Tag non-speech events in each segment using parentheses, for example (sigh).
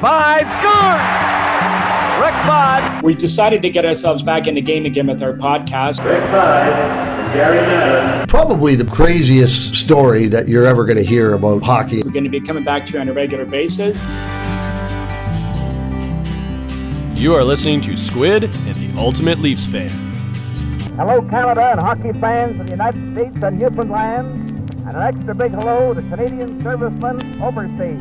Vaive scores! Rick Vaive. We've decided to get ourselves back in the game again with our podcast. Rick Vaive, Gary Madden. Probably the craziest story that you're ever going to hear about hockey. We're going to be coming back to you on a regular basis. You are listening to Squid and the Ultimate Leafs Fan. Hello, Canada and hockey fans of the United States and Newfoundland, and an extra big hello to Canadian servicemen overseas.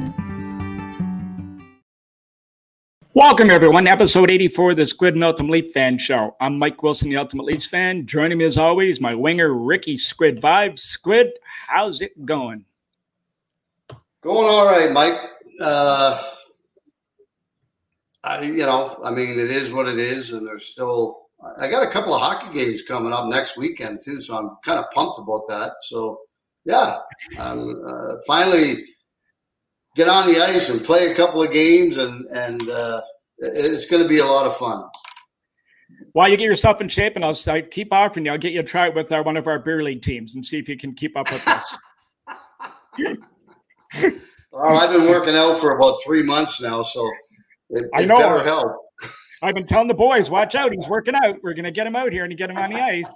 Welcome, everyone. Episode 84 of the Squid and Ultimate Fan Show. I'm Mike Wilson, the Ultimate Leafs fan. Joining me as always, my winger, Ricky Squid Vaive. Squid, how's it going? Going all right, Mike. Uh, I, you know, I mean, it is what it is, and there's still. I got a couple of hockey games coming up next weekend too, so I'm kind of pumped about that. So, yeah, I'm uh, finally get on the ice and play a couple of games, and and uh, it's going to be a lot of fun. While you get yourself in shape, and I'll I keep offering you, I'll get you a try with our, one of our beer league teams and see if you can keep up with us. (laughs) well, I've been working out for about three months now, so it, it I know. better help. I've been telling the boys, watch out, he's working out. We're going to get him out here and get him on the ice.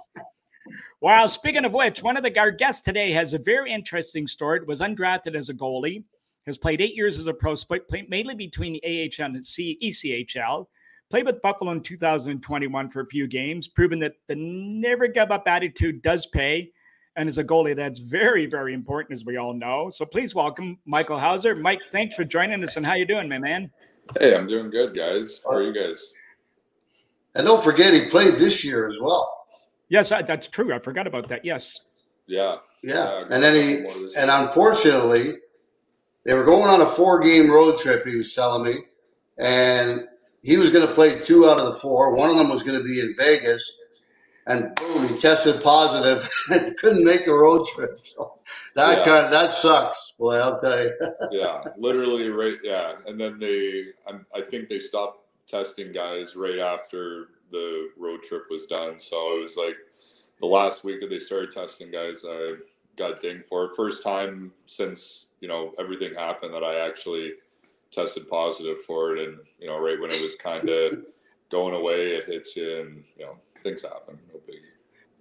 Wow, speaking of which, one of the our guests today has a very interesting story. It was undrafted as a goalie, has played eight years as a pro, split mainly between the AHL and C, ECHL. Played with Buffalo in 2021 for a few games, proven that the never give up attitude does pay. And as a goalie, that's very, very important, as we all know. So please welcome Michael Houser. Mike, thanks for joining us. And how you doing, my man? Hey, I'm doing good, guys. How are you guys? And don't forget, he played this year as well. Yes, that's true. I forgot about that. Yes. Yeah. Yeah. yeah and then he, and unfortunately, they were going on a four game road trip, he was telling me. And he was going to play two out of the four. One of them was going to be in Vegas. And boom, he tested positive (laughs) and couldn't make the road trip. So that yeah. kind of, that sucks, boy. I'll tell you. (laughs) yeah, literally, right. Yeah, and then they, I, I think they stopped testing guys right after the road trip was done. So it was like the last week that they started testing guys, I got dinged for it. First time since you know everything happened that I actually tested positive for it, and you know right when it was kind of going away, it hits you, and you know things happen. No biggie.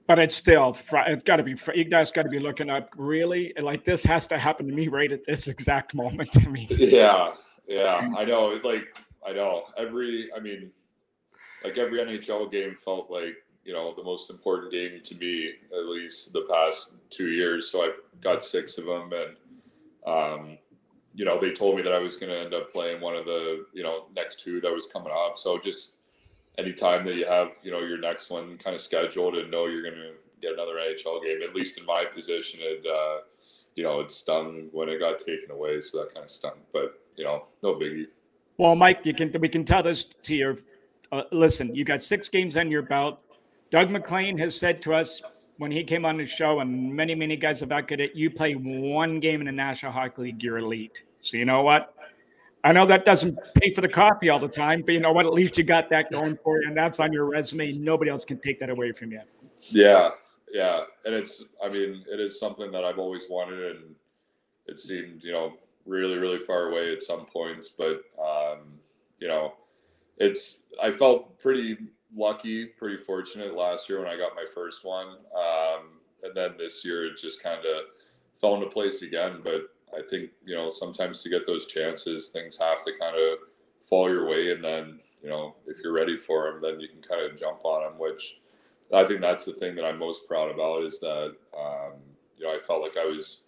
But it's still, it's got to be, you guys got to be looking up really like this has to happen to me right at this exact moment. I mean, (laughs) yeah, yeah, I know. Like, I know every, I mean, like every NHL game felt like, you know, the most important game to me, at least the past two years. So I got six of them. And, um, you know, they told me that I was going to end up playing one of the, you know, next two that was coming up. So just, anytime that you have you know your next one kind of scheduled and know you're going to get another NHL game, at least in my position, it uh, you know it stung when it got taken away, so that kind of stung. But you know, no biggie. Well, Mike, you can we can tell this to your uh, listen. You got six games on your belt. Doug MacLean has said to us when he came on the show, and many many guys have echoed it. You play one game in the National Hockey League, you're elite. So you know what? I know that doesn't pay for the coffee all the time, but you know what? At least you got that going for you, and that's on your resume. Nobody else can take that away from you. Yeah, yeah, and it's. I mean, it is something that I've always wanted, and it seemed, you know, really, really far away at some points. But um, you know, it's. I felt pretty lucky, pretty fortunate last year when I got my first one, um, and then this year it just kind of fell into place again. But I think you know sometimes to get those chances, things have to kind of fall your way, and then you know if you're ready for them, then you can kind of jump on them. Which I think that's the thing that I'm most proud about is that um, you know I felt like I was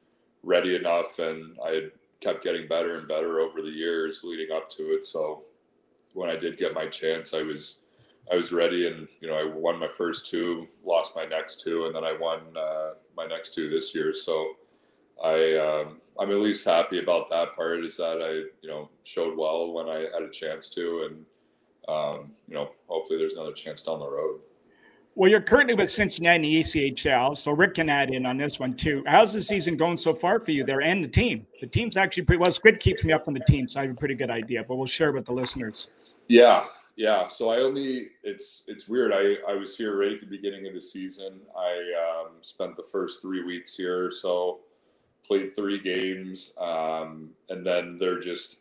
ready enough, and I had kept getting better and better over the years leading up to it. So when I did get my chance, I was I was ready, and you know I won my first two, lost my next two, and then I won uh, my next two this year. So I um, I'm at least happy about that part is that I you know showed well when I had a chance to, and um, you know hopefully there's another chance down the road. Well, you're currently with Cincinnati and the ECHL, so Rick can add in on this one too. How's the season going so far for you there and the team? The team's actually pretty well. Squid keeps me up on the team, so I have a pretty good idea. But we'll share with the listeners. Yeah, yeah. So I only it's it's weird. I I was here right at the beginning of the season. I um, spent the first three weeks here, so played three games, um, and then they're just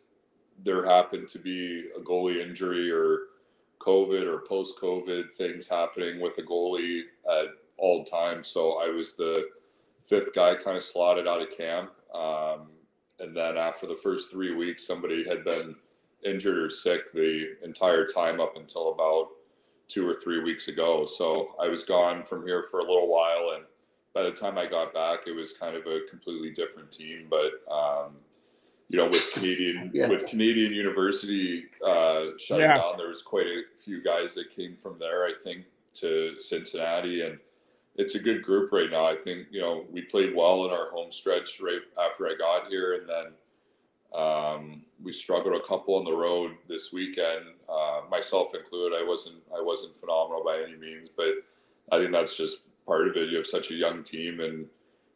there happened to be a goalie injury or COVID or post COVID things happening with a goalie at all times. So I was the fifth guy kind of slotted out of camp. Um, and then after the first three weeks, somebody had been injured or sick the entire time up until about two or three weeks ago. So I was gone from here for a little while. And by the time I got back, it was kind of a completely different team. But, um, you know, with Canadian yeah. with Canadian University uh, shutting yeah. down, there was quite a few guys that came from there. I think to Cincinnati, and it's a good group right now. I think you know we played well in our home stretch right after I got here, and then um, we struggled a couple on the road this weekend, uh, myself included. I wasn't I wasn't phenomenal by any means, but I think that's just part of it. You have such a young team and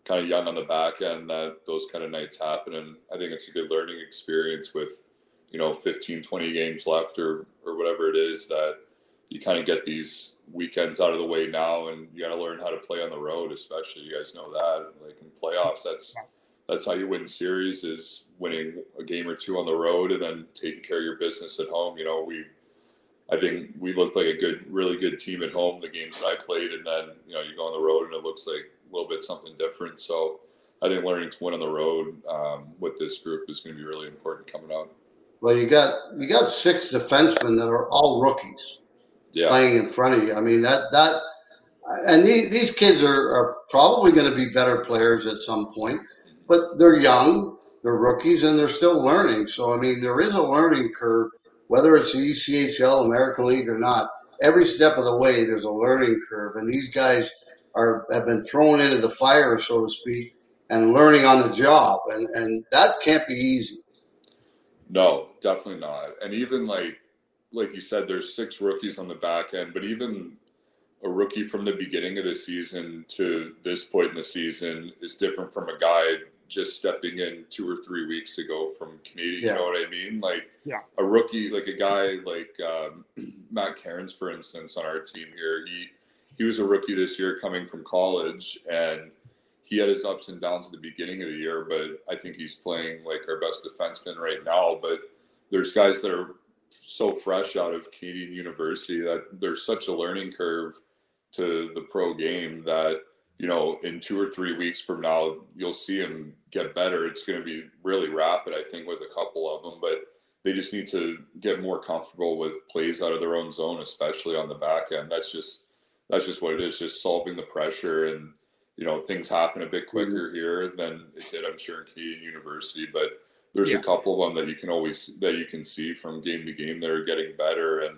kind of young on the back end that those kind of nights happen. And I think it's a good learning experience with, you know, 15, 20 games left or, or whatever it is that you kind of get these weekends out of the way now and you got to learn how to play on the road, especially you guys know that like in playoffs, that's, that's how you win series is winning a game or two on the road and then taking care of your business at home. You know, we, I think we looked like a good, really good team at home, the games that I played. And then, you know, you go on the road and it looks like a little bit something different. So I think learning to win on the road um, with this group is going to be really important coming out. Well, you got you got six defensemen that are all rookies yeah. playing in front of you. I mean that that and these, these kids are, are probably going to be better players at some point, but they're young, they're rookies, and they're still learning. So I mean, there is a learning curve, whether it's the ECHL, American League, or not. Every step of the way, there's a learning curve, and these guys are have been thrown into the fire, so to speak, and learning on the job, and and that can't be easy. No, definitely not. And even like like you said, there's six rookies on the back end, but even a rookie from the beginning of the season to this point in the season is different from a guy just stepping in two or three weeks ago from Canadian. Yeah. You know what I mean? Like yeah. a rookie, like a guy like um, (clears throat) Matt Cairns, for instance, on our team here. He he was a rookie this year coming from college and he had his ups and downs at the beginning of the year, but I think he's playing like our best defenseman right now. But there's guys that are so fresh out of Canadian University that there's such a learning curve to the pro game that you know in two or three weeks from now you'll see him get better. It's going to be really rapid, I think, with a couple of them, but they just need to get more comfortable with plays out of their own zone, especially on the back end. That's just that's just what it is, just solving the pressure and you know things happen a bit mm-hmm. quicker here than it did, I'm sure, in Canadian University. But there's yeah. a couple of them that you can always that you can see from game to game that are getting better. And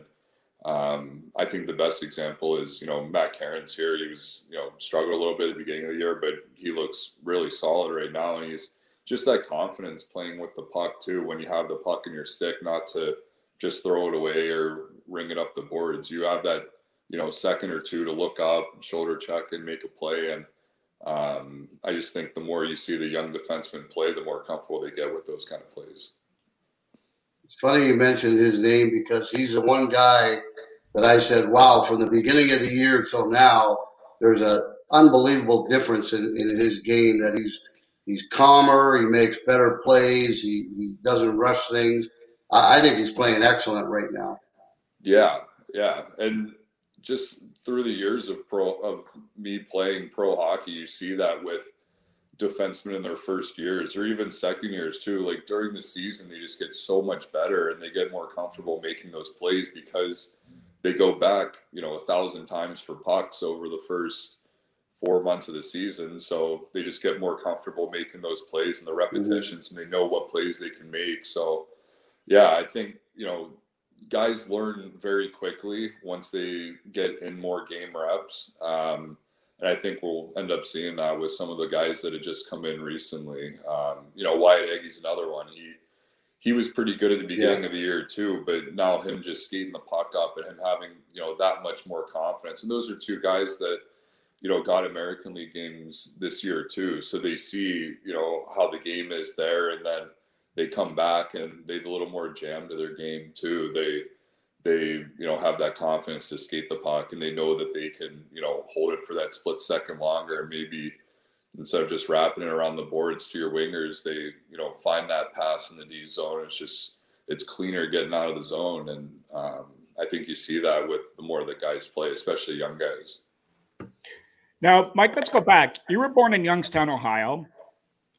um, I think the best example is you know Matt Cairns here. He was you know struggled a little bit at the beginning of the year, but he looks really solid right now, and he's just that confidence playing with the puck too. When you have the puck in your stick, not to just throw it away or ring it up the boards. You have that you know, second or two to look up, shoulder check, and make a play. And um, I just think the more you see the young defensemen play, the more comfortable they get with those kind of plays. It's funny you mentioned his name because he's the one guy that I said, wow, from the beginning of the year until now, there's an unbelievable difference in, in his game that he's he's calmer, he makes better plays, he, he doesn't rush things. I, I think he's playing excellent right now. Yeah, yeah. And just through the years of pro of me playing pro hockey, you see that with defensemen in their first years or even second years too. Like during the season, they just get so much better and they get more comfortable making those plays because they go back, you know, a thousand times for pucks over the first four months of the season. So they just get more comfortable making those plays and the mm-hmm. repetitions mm-hmm. and they know what plays they can make. So yeah, I think, you know, guys learn very quickly once they get in more game reps. Um, and I think we'll end up seeing that with some of the guys that have just come in recently. Um, you know, Wyatt Ege's another one. He he was pretty good at the beginning yeah. of the year too, but now him just skating the puck up and him having you know that much more confidence. And those are two guys that you know got American League games this year too, so they see you know how the game is there, and then they come back and they've a little more jam to their game too. They they you know have that confidence to skate the puck and they know that they can you know hold it for that split second longer. and Maybe instead of just wrapping it around the boards to your wingers, they you know find that pass in the D zone. It's just it's cleaner getting out of the zone, and um, I think you see that with the more that guys play, especially young guys. Now, Mike, let's go back. You were born in Youngstown, Ohio.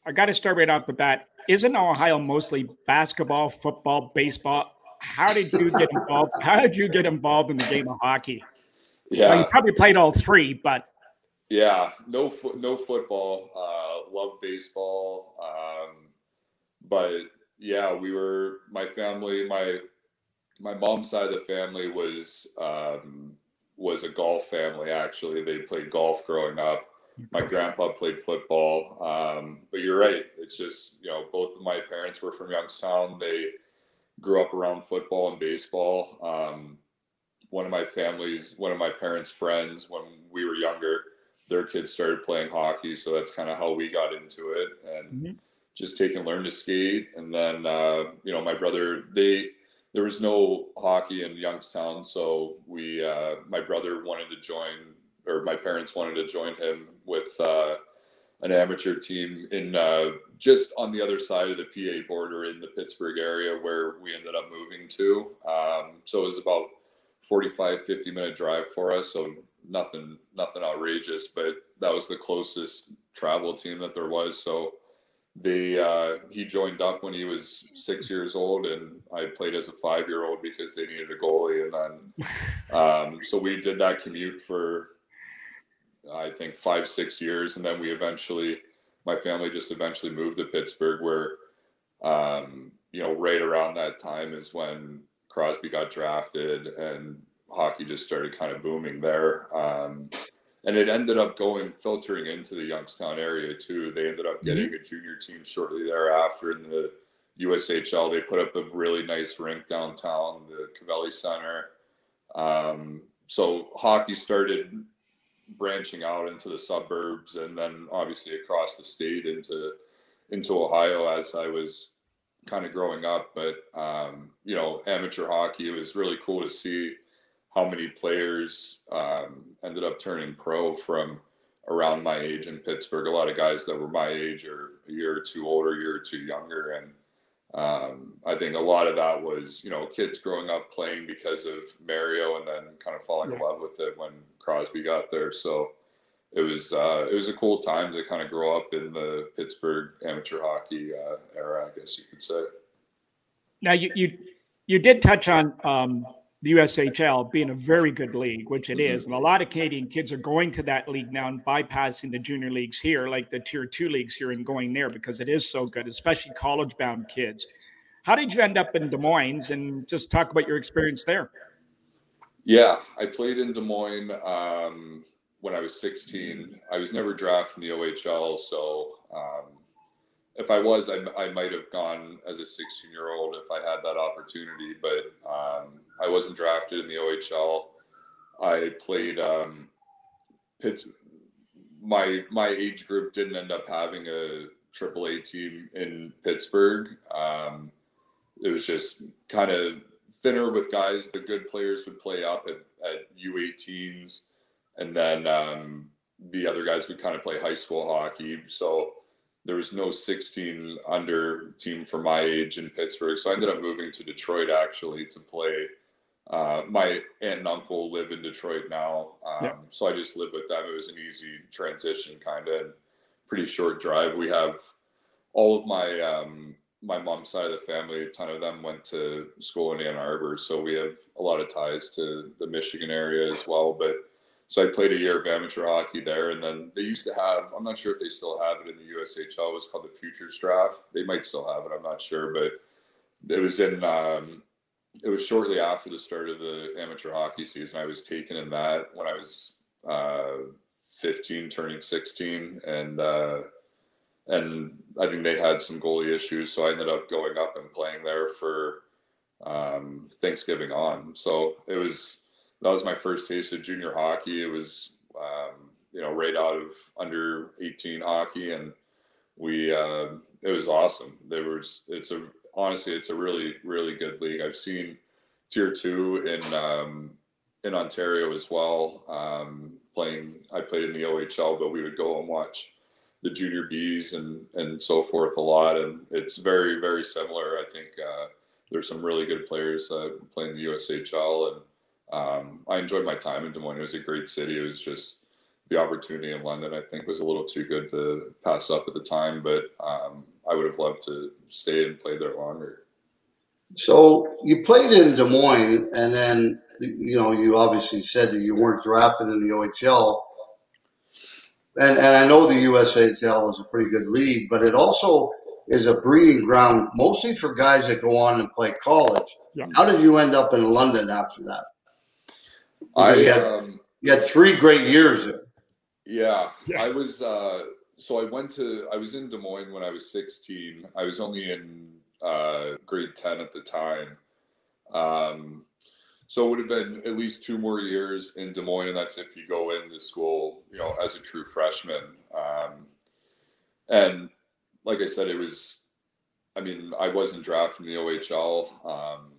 I got to start right off the bat. Isn't Ohio mostly basketball, football, baseball? How did you get involved? How did you get involved in the game of hockey? Yeah, well, you probably played all three, but yeah, no, fo- no football. Uh, love baseball, um, but yeah, we were my family. My my mom's side of the family was um, was a golf family. Actually, they played golf growing up. My grandpa played football. Um, but you're right. It's just you know both of my parents were from Youngstown. They grew up around football and baseball. Um, one of my families, one of my parents' friends, when we were younger, their kids started playing hockey. So that's kind of how we got into it. And mm-hmm. just take and learn to skate. And then, uh, you know, my brother, they, there was no hockey in Youngstown. So we, uh, my brother wanted to join, or my parents wanted to join him with, uh, an amateur team in uh, just on the other side of the PA border in the Pittsburgh area where we ended up moving to. Um, so it was about 45, 50 minute drive for us. So nothing, nothing outrageous, but that was the closest travel team that there was. So they, uh, he joined up when he was six years old and I played as a five year old because they needed a goalie. And then, (laughs) um, so we did that commute for, I think five, six years. And then we eventually, my family just eventually moved to Pittsburgh where, um, you know, right around that time is when Crosby got drafted and hockey just started kind of booming there. Um, and it ended up going filtering into the Youngstown area too. They ended up getting mm-hmm. a junior team shortly thereafter in the USHL. They put up a really nice rink downtown, the Covelli Center. Um, so hockey started branching out into the suburbs and then obviously across the state into into Ohio as I was kind of growing up. But um, you know, amateur hockey, it was really cool to see how many players um, ended up turning pro from around my age in Pittsburgh. A lot of guys that were my age or a year or two older, a year or two younger, and um, I think a lot of that was, you know, kids growing up playing because of Mario and then kind of falling yeah. in love with it when Crosby got there. So it was uh, it was a cool time to kind of grow up in the Pittsburgh amateur hockey uh, era, I guess you could say. Now you you you did touch on um, the USHL being a very good league, which it is, and a lot of Canadian kids are going to that league now and bypassing the junior leagues here, like the tier two leagues here, and going there because it is so good, especially college bound kids. How did you end up in Des Moines, and just talk about your experience there? Yeah, I played in Des Moines um, when I was 16. I was never drafted in the OHL, so um, if I was, I, I might have gone as a 16 year old if I had that opportunity, but um, I wasn't drafted in the OHL. I played um, Pitt. My my age group didn't end up having a AAA team in Pittsburgh. Um, it was just kind of thinner with guys. The good players would play up at, at U18s, and then um, the other guys would kind of play high school hockey. So there was no 16 under team for my age in Pittsburgh. So I ended up moving to Detroit actually to play. Uh, my aunt and uncle live in Detroit now. Um, yeah. So I just lived with them. It was an easy transition, kind of pretty short drive. We have all of my, um, my mom's side of the family, a ton of them went to school in Ann Arbor. So we have a lot of ties to the Michigan area as well. But so I played a year of amateur hockey there, and then they used to have. I'm not sure if they still have it in the USHL. It was called the Futures Draft. They might still have it. I'm not sure, but it was in. Um, it was shortly after the start of the amateur hockey season. I was taken in that when I was uh, 15, turning 16, and uh, and I think they had some goalie issues, so I ended up going up and playing there for um, Thanksgiving on. So it was that was my first taste of junior hockey. It was, um, you know, right out of under 18 hockey, and we uh, it was awesome. There was it's a honestly it's a really really good league. I've seen tier two in um, in Ontario as well. Um, playing, I played in the OHL, but we would go and watch the junior bees and and so forth a lot, and it's very very similar. I think uh, there's some really good players uh, playing the USHL, and um, I enjoyed my time in Des Moines. It was a great city. It was just the opportunity in London. I think was a little too good to pass up at the time, but um, I would have loved to stay and play there longer. So you played in Des Moines, and then you know you obviously said that you weren't drafted in the OHL. And, and I know the USHL is a pretty good league, but it also is a breeding ground mostly for guys that go on and play college. Yeah. How did you end up in London after that? I you, had, um, you had three great years yeah, Yeah. I was uh, so I went to I was in Des Moines when I was 16. I was only in uh, grade 10 at the time. Um, so it would have been at least two more years in Des Moines, and that's if you go into school, you know, as a true freshman. Um, and like I said, it was, I mean, I wasn't drafted in the OHL. Um,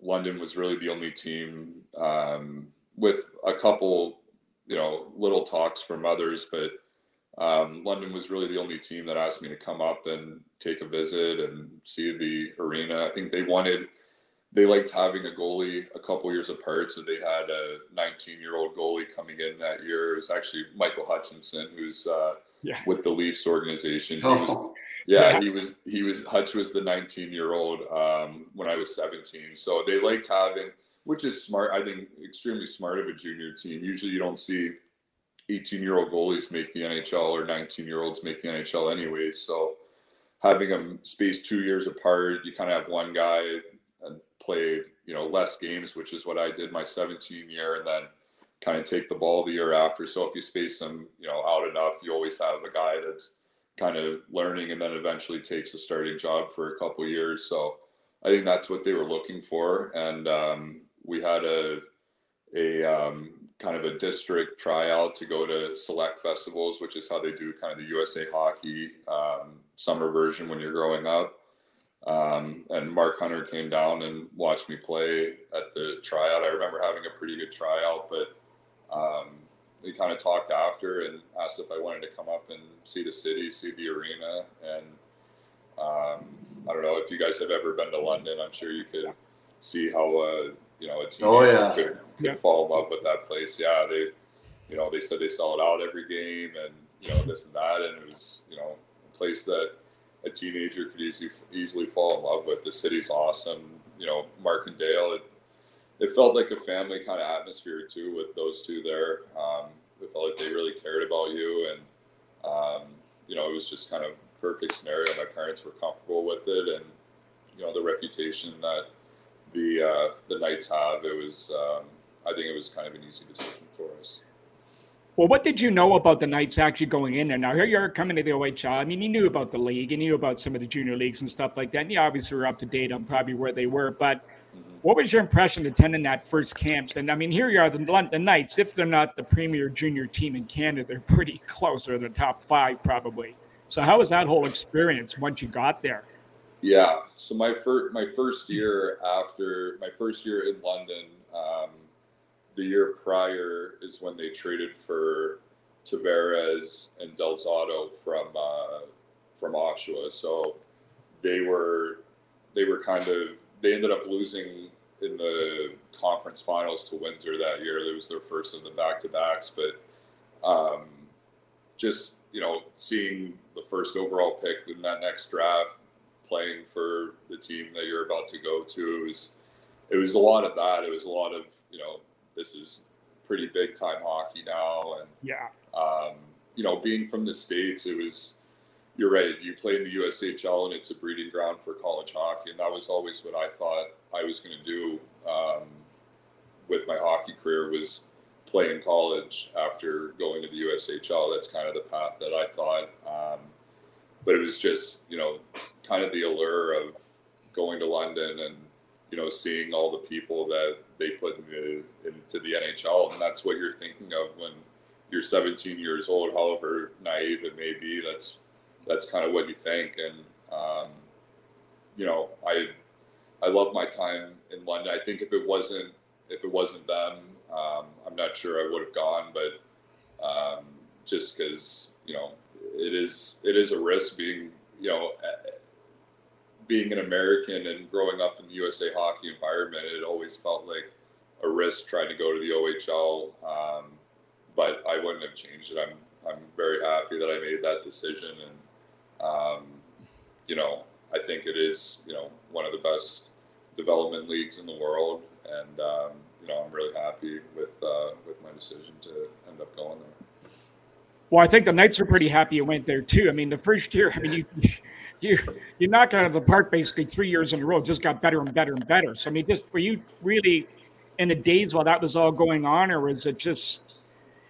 London was really the only team um, with a couple, you know, little talks from others, but um, London was really the only team that asked me to come up and take a visit and see the arena. I think they wanted, they liked having a goalie a couple years apart. So they had a 19 year old goalie coming in that year. It was actually Michael Hutchinson, who's uh, Yeah. with the Leafs organization. He was, Oh, yeah, he was, he was, Hutch was the 19 year old um, when I was 17. So they liked having, which is smart. I think extremely smart of a junior team. Usually you don't see 18 year old goalies make the NHL or 19 year olds make the NHL anyways. So having them spaced two years apart, you kind of have one guy and played, you know, less games, which is what I did my 17 year and then kind of take the ball the year after. So if you space them, you know, out enough, you always have a guy that's kind of learning and then eventually takes a starting job for a couple years. So I think that's what they were looking for. And um, we had a, a um, kind of a district tryout to go to select festivals, which is how they do kind of the USA Hockey um, summer version when you're growing up. Um, and Mark Hunter came down and watched me play at the tryout. I remember having a pretty good tryout, but um, we kind of talked after and asked if I wanted to come up and see the city, see the arena, and um, I don't know if you guys have ever been to London. I'm sure you could see how uh, you know a teenager Oh, yeah. could, could Yeah. fall in love with that place. Yeah, they you know they said they sell it out every game and you know this and that, and it was you know a place that a teenager could easily easily fall in love with. The city's awesome. You know, mark Markendale. It, it felt like a family kind of atmosphere too with those two there. Um, it felt like they really cared about you, and um, you know, it was just kind of perfect scenario. My parents were comfortable with it, and you know, the reputation that the uh, the Knights have. It was, um, I think, it was kind of an easy decision for us. Well, what did you know about the Knights actually going in there? Now, here you're coming to the OHL. I mean, you knew about the league, you knew about some of the junior leagues and stuff like that. And you obviously were up to date on probably where they were. But what was your impression attending that first camps? And I mean, here you are, the London Knights. If they're not the premier junior team in Canada, they're pretty (laughs) close. They're the top five, probably. So, how was that whole experience once you got there? Yeah. So my first my first year after my first year in London, um, the year prior is when they traded for Tavares and Del Zotto from uh, from Oshawa. So they were they were kind of they ended up losing in the conference finals to Windsor that year. It was their first of the back to backs, but um, just you know seeing the first overall pick in that next draft playing for the team that you're about to go to. It was it was a lot of that. It was a lot of you know this is pretty big time hockey now, and Yeah. um, you know being from the states, it was you're right. You play in the USHL, and it's a breeding ground for college hockey, and that was always what I thought I was going to do um, with my hockey career was play in college after going to the USHL. That's kind of the path that I thought. Um, but it was just you know kind of the allure of going to London and you know seeing all the people that they put in the, into the NHL, and that's what you're thinking of when you're 17 years old. However naive it may be, that's that's kind of what you think. And um, you know, I I love my time in London. I think if it wasn't if it wasn't them, um, I'm not sure I would have gone. But um, just because you know it is it is a risk being you know being an American and growing up in the USA hockey environment, it always felt like a risk trying to go to the OHL. Um, but I wouldn't have changed it. I'm I'm very happy that I made that decision, and um, you know I think it is you know one of the best development leagues in the world, and um, you know I'm really happy with uh, with my decision to end up going there. Well, I think the Knights are pretty happy you went there too. I mean, the first year, I mean, you (laughs) you you knocked out of the park basically three years in a row. Just got better and better and better. So I mean, just were you really in the days while that was all going on, or was it just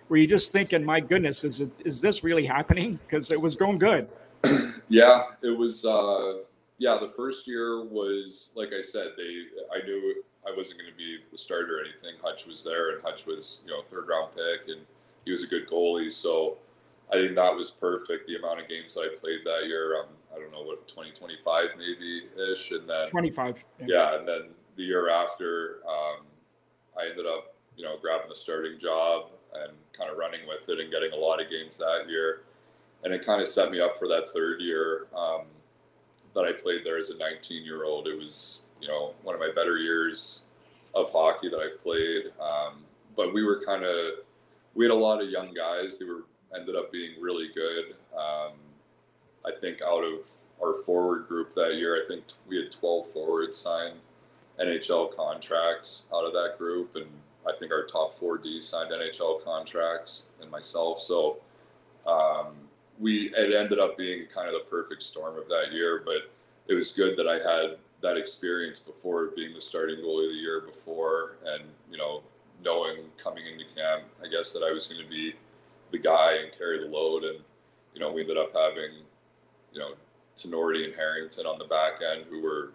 were you just thinking, my goodness, is it is this really happening? Because it was going good. (clears throat) yeah, it was. Uh, yeah, the first year was like I said. They I knew I wasn't going to be the starter or anything. Hutch was there, and Hutch was you know third round pick, and he was a good goalie. So I think that was perfect. The amount of games that I played that year, um, I don't know what 2025 maybe ish, and then 25. Yeah. yeah, and then the year after, um, I ended up you know grabbing the starting job and kind of running with it and getting a lot of games that year, and it kind of set me up for that third year um, that I played there as a 19 year old. It was you know one of my better years of hockey that I've played, um, but we were kind of we had a lot of young guys. They were ended up being really good. Um, I think out of our forward group that year, I think we had 12 forwards sign NHL contracts out of that group, and I think our top four D signed NHL contracts, and myself. So um, we it ended up being kind of the perfect storm of that year. But it was good that I had that experience before being the starting goalie the year before, and you know knowing coming into camp, I guess that I was going to be the guy and carry the load. And, you know, we ended up having, you know, Tinordi and Harrington on the back end, who were,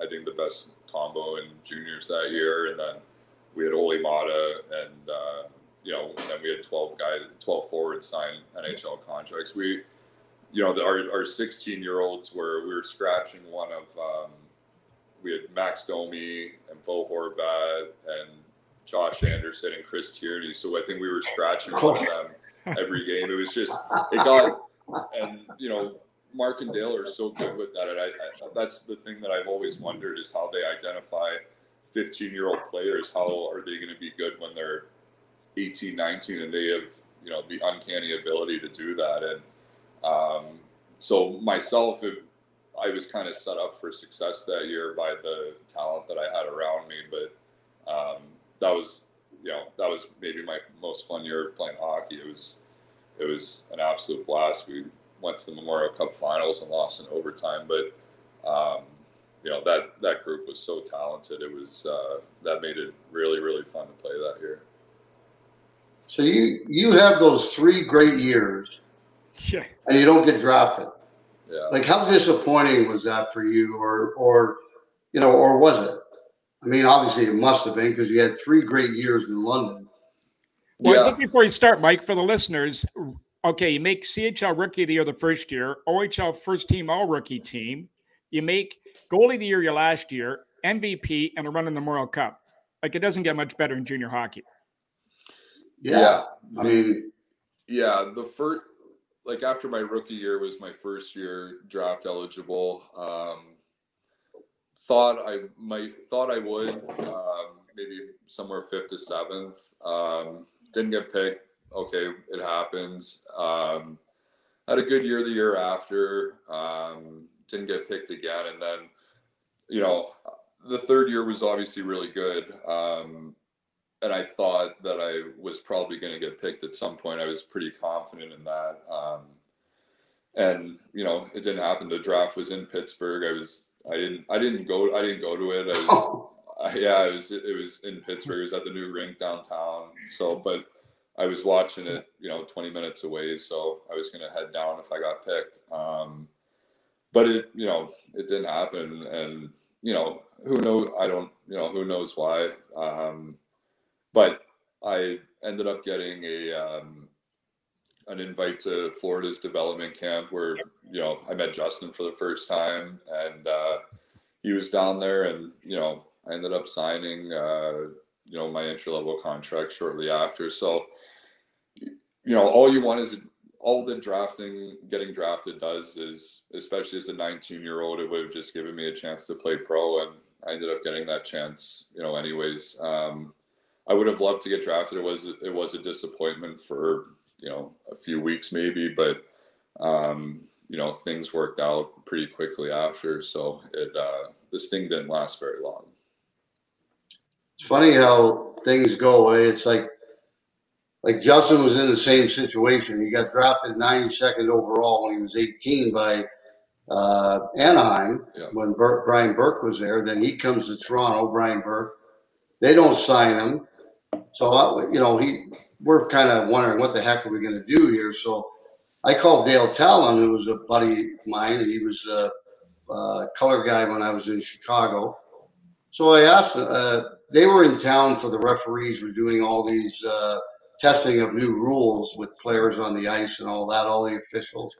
I think, the best combo in juniors that year. And then we had Olli Maatta and, uh, you know, and then we had 12 guys, 12 forwards sign NHL contracts. We, you know, the, our, our 16 year olds were, we were scratching one of, um, we had Max Domi and Bo Horvat and Josh Anderson and Chris Tierney. So I think we were scratching one of (laughs) them every game. It was just it got and you know Mark and Dale are so good with that. And I, I, that's the thing that I've always wondered is how they identify 15 year old players. How are they going to be good when they're 18, 19, and they have you know the uncanny ability to do that. And um, so myself, it, I was kind of set up for success that year by the talent that I had around me, but um, that was you know that was maybe my most fun year playing hockey. It was it was an absolute blast. We went to the Memorial Cup Finals and lost in overtime, but um, you know that that group was so talented. It was uh, that made it really really fun to play that year. So you you have those three great years, yeah. and you don't get drafted. Yeah. Like how disappointing was that for you, or or you know, or was it? I mean, obviously it must have been because you had three great years in London. Well, yeah. just before you start, Mike, for the listeners, okay, you make CHL Rookie of the Year the first year, OHL First Team All Rookie Team. You make Goalie of the Year your last year, MVP, and a run in the Memorial Cup. Like it doesn't get much better in junior hockey. Yeah, yeah. I mean, yeah, the first like after my rookie year was my first year draft eligible. Um, thought I might thought I would um, maybe somewhere fifth to seventh. Um, didn't get picked. Okay, it happens. Um, had a good year the year after. Um, didn't get picked again, and then you know the third year was obviously really good. Um, and I thought that I was probably going to get picked at some point. I was pretty confident in that. Um, and you know, it didn't happen. The draft was in Pittsburgh. I was I didn't I didn't go I didn't go to it. I was, oh. I, yeah, it was it was in Pittsburgh. It was at the new rink downtown. So, but I was watching it, you know, 20 minutes away. So I was gonna head down if I got picked. Um, but it, you know, it didn't happen, and you know, who knows? I don't, you know, who knows why. Um, but I ended up getting a um, an invite to Florida's development camp where you know I met Justin for the first time, and uh, he was down there, and you know I ended up signing uh, you know my entry level contract shortly after. So you know all you want is all the drafting, getting drafted does is, especially as a 19 year old, it would have just given me a chance to play pro, and I ended up getting that chance, you know. Anyways, um, I would have loved to get drafted. It was it was a disappointment for you know a few weeks maybe, but um, you know things worked out pretty quickly after, so it uh, the sting didn't last very long. It's funny how things go. Eh? It's like like Justin was in the same situation. He got drafted 92nd overall when he was 18 by uh, Anaheim Yeah. when Bur- Brian Burke was there. Then he comes to Toronto, Brian Burke. They don't sign him. So, I, you know, he we're kind of wondering what the heck are we going to do here. So I called Dale Tallon, who was a buddy of mine. He was a, a color guy when I was in Chicago. So I asked, uh, they were in town for the referees were doing all these uh, testing of new rules with players on the ice and all that, all the officials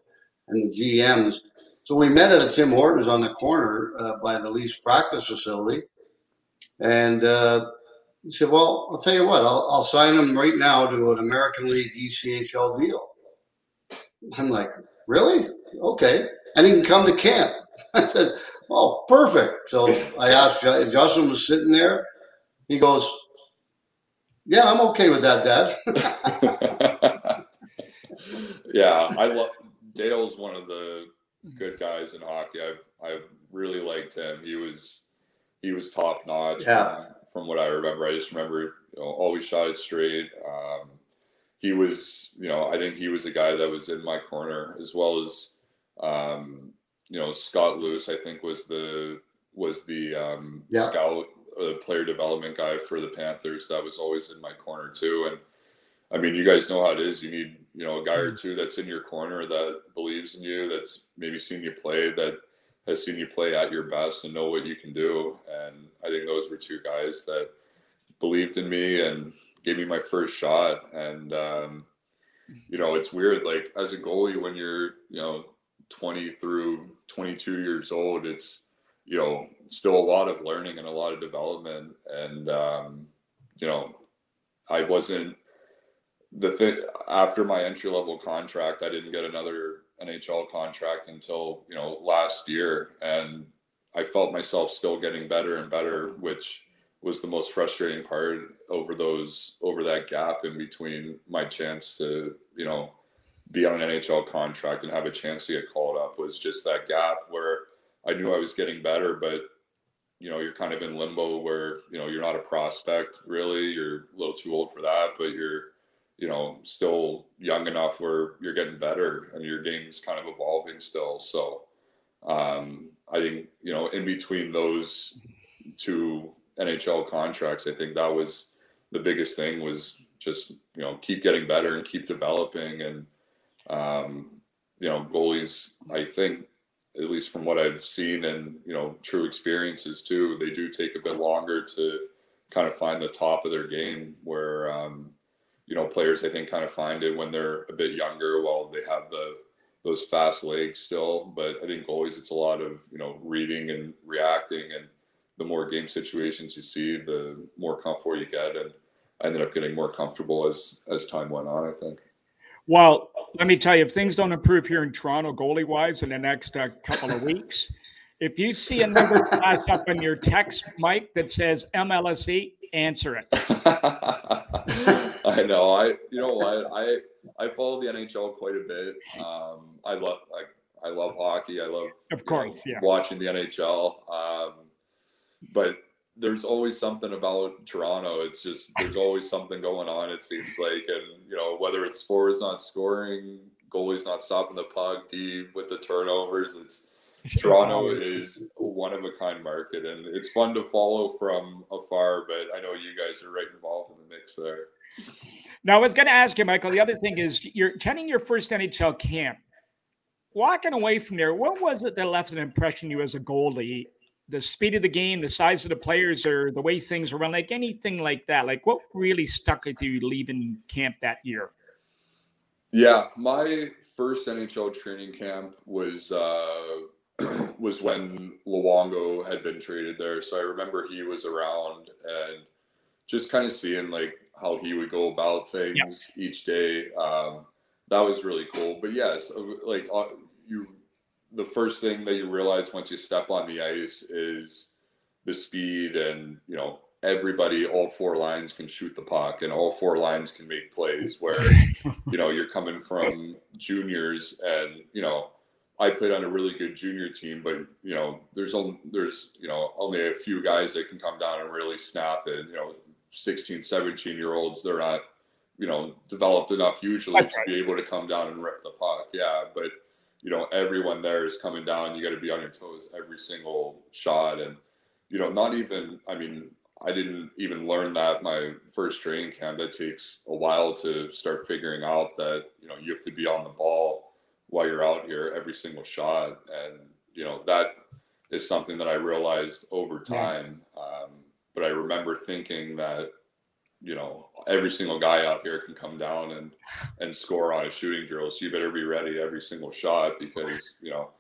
and the GMs. So we met at a Tim Hortons on the corner uh, by the Leafs practice facility. And uh, he said, Well, I'll tell you what, I'll, I'll sign him right now to an American League ECHL deal. I'm like, Really? Okay. And he can come to camp. (laughs) I said, Oh, perfect. So I asked, Ju- Justin was sitting there. He goes, Yeah, I'm okay with that, Dad. (laughs) yeah, I love Dale's one of the good guys in hockey. I've I've really liked him. He was he was top notch. Yeah. From what I remember, I just remember you know, always shot it straight. Um, he was, you know, I think he was a guy that was in my corner as well as, um, you know, Scott Lewis. I think was the was the um, Yeah. scout, uh, player development guy for the Panthers. That was always in my corner too. And I mean, you guys know how it is. You need, you know, a guy or two that's in your corner that believes in you, that's maybe seen you play, that has seen you play at your best and know what you can do. And I think those were two guys that believed in me and gave me my first shot. And um, you know, it's weird. Like as a goalie, when you're, you know, 20 through 22 years old, it's you know still a lot of learning and a lot of development. And um, you know, I wasn't the thing after my entry level contract, I didn't get another NHL contract until you know last year, and I felt myself still getting better and better, which was the most frustrating part over those over that gap in between my chance to you know be on an NHL contract and have a chance to get called up was just that gap where I knew I was getting better, but you know you're kind of in limbo where you know you're not a prospect really, you're a little too old for that, but you're you know, still young enough where you're getting better and your game's kind of evolving still. So um, I think, you know, in between those two NHL contracts, I think that was the biggest thing was just, you know, keep getting better and keep developing. And, um, you know, goalies, I think, at least from what I've seen and, you know, true experiences too, they do take a bit longer to kind of find the top of their game where, um, you know, players I think kind of find it when they're a bit younger while they have the those fast legs still. But I think always it's a lot of you know reading and reacting, and the more game situations you see, the more comfortable you get. And I ended up getting more comfortable as as time went on. I think. Well, let me tell you, if things don't improve here in Toronto goalie wise in the next uh, couple of weeks, if you see a number (laughs) flash up on your text, Mike, that says MLSE, answer it. (laughs) I know. I you know what I I follow the NHL quite a bit. Um, I love like I love hockey. I love Of you know, course, yeah. watching the NHL. Um, but there's always something about Toronto. It's just there's always something going on. It seems like, and you know whether it's forwards not scoring, goalies not stopping the puck, D with the turnovers. It's (laughs) Toronto is one of a kind market, and it's fun to follow from afar. But I know you guys are right involved in the mix there. Now, I was going to ask you, Michael. The other thing is, you're attending your first NHL camp. Walking away from there, what was it that left an impression you as a goalie? The speed of the game, the size of the players, or the way things were run, like anything like that. Like, what really stuck with you leaving camp that year? Yeah, my first NHL training camp was uh, (clears throat) was when Luongo had been traded there. So I remember he was around and just kind of seeing like how he would go about things each day. Um, that was really cool. But yes, uh, like uh, you, the first thing that you realize once you step on the ice is the speed, and you know everybody, all four lines can shoot the puck, and all four lines can make plays. Where (laughs) you know you're coming from juniors, and you know I played on a really good junior team, but you know, there's only there's you know only a few guys that can come down and really snap it. You know, 16, 17 year olds, they're not you know developed enough usually That's to be able to come down and rip the puck. Yeah, but you know everyone there is coming down. You got to be on your toes every single shot, and you know not even. I mean, I didn't even learn that my first training camp. That takes a while to start figuring out that you know you have to be on the ball while you're out here every single shot and you know that is something that i realized over time yeah. um, but i remember thinking that you know every single guy out here can come down and and score on a shooting drill so you better be ready every single shot because you know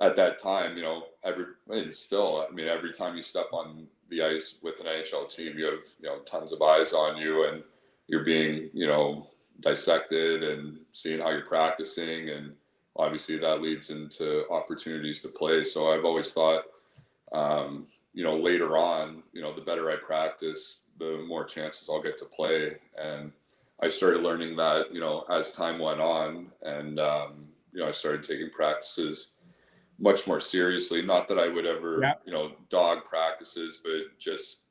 at that time you know every and still i mean every time you step on the ice with an nhl team you have you know tons of eyes on you and you're being you know dissected and seeing how you're practicing and obviously that leads into opportunities to play. So i've always thought um, you know later on you know the better i practice the more chances i'll get to play. And i started learning that you know as time went on and um, you know i started taking practices much more seriously. Not that i would ever yeah. you know dog practices but just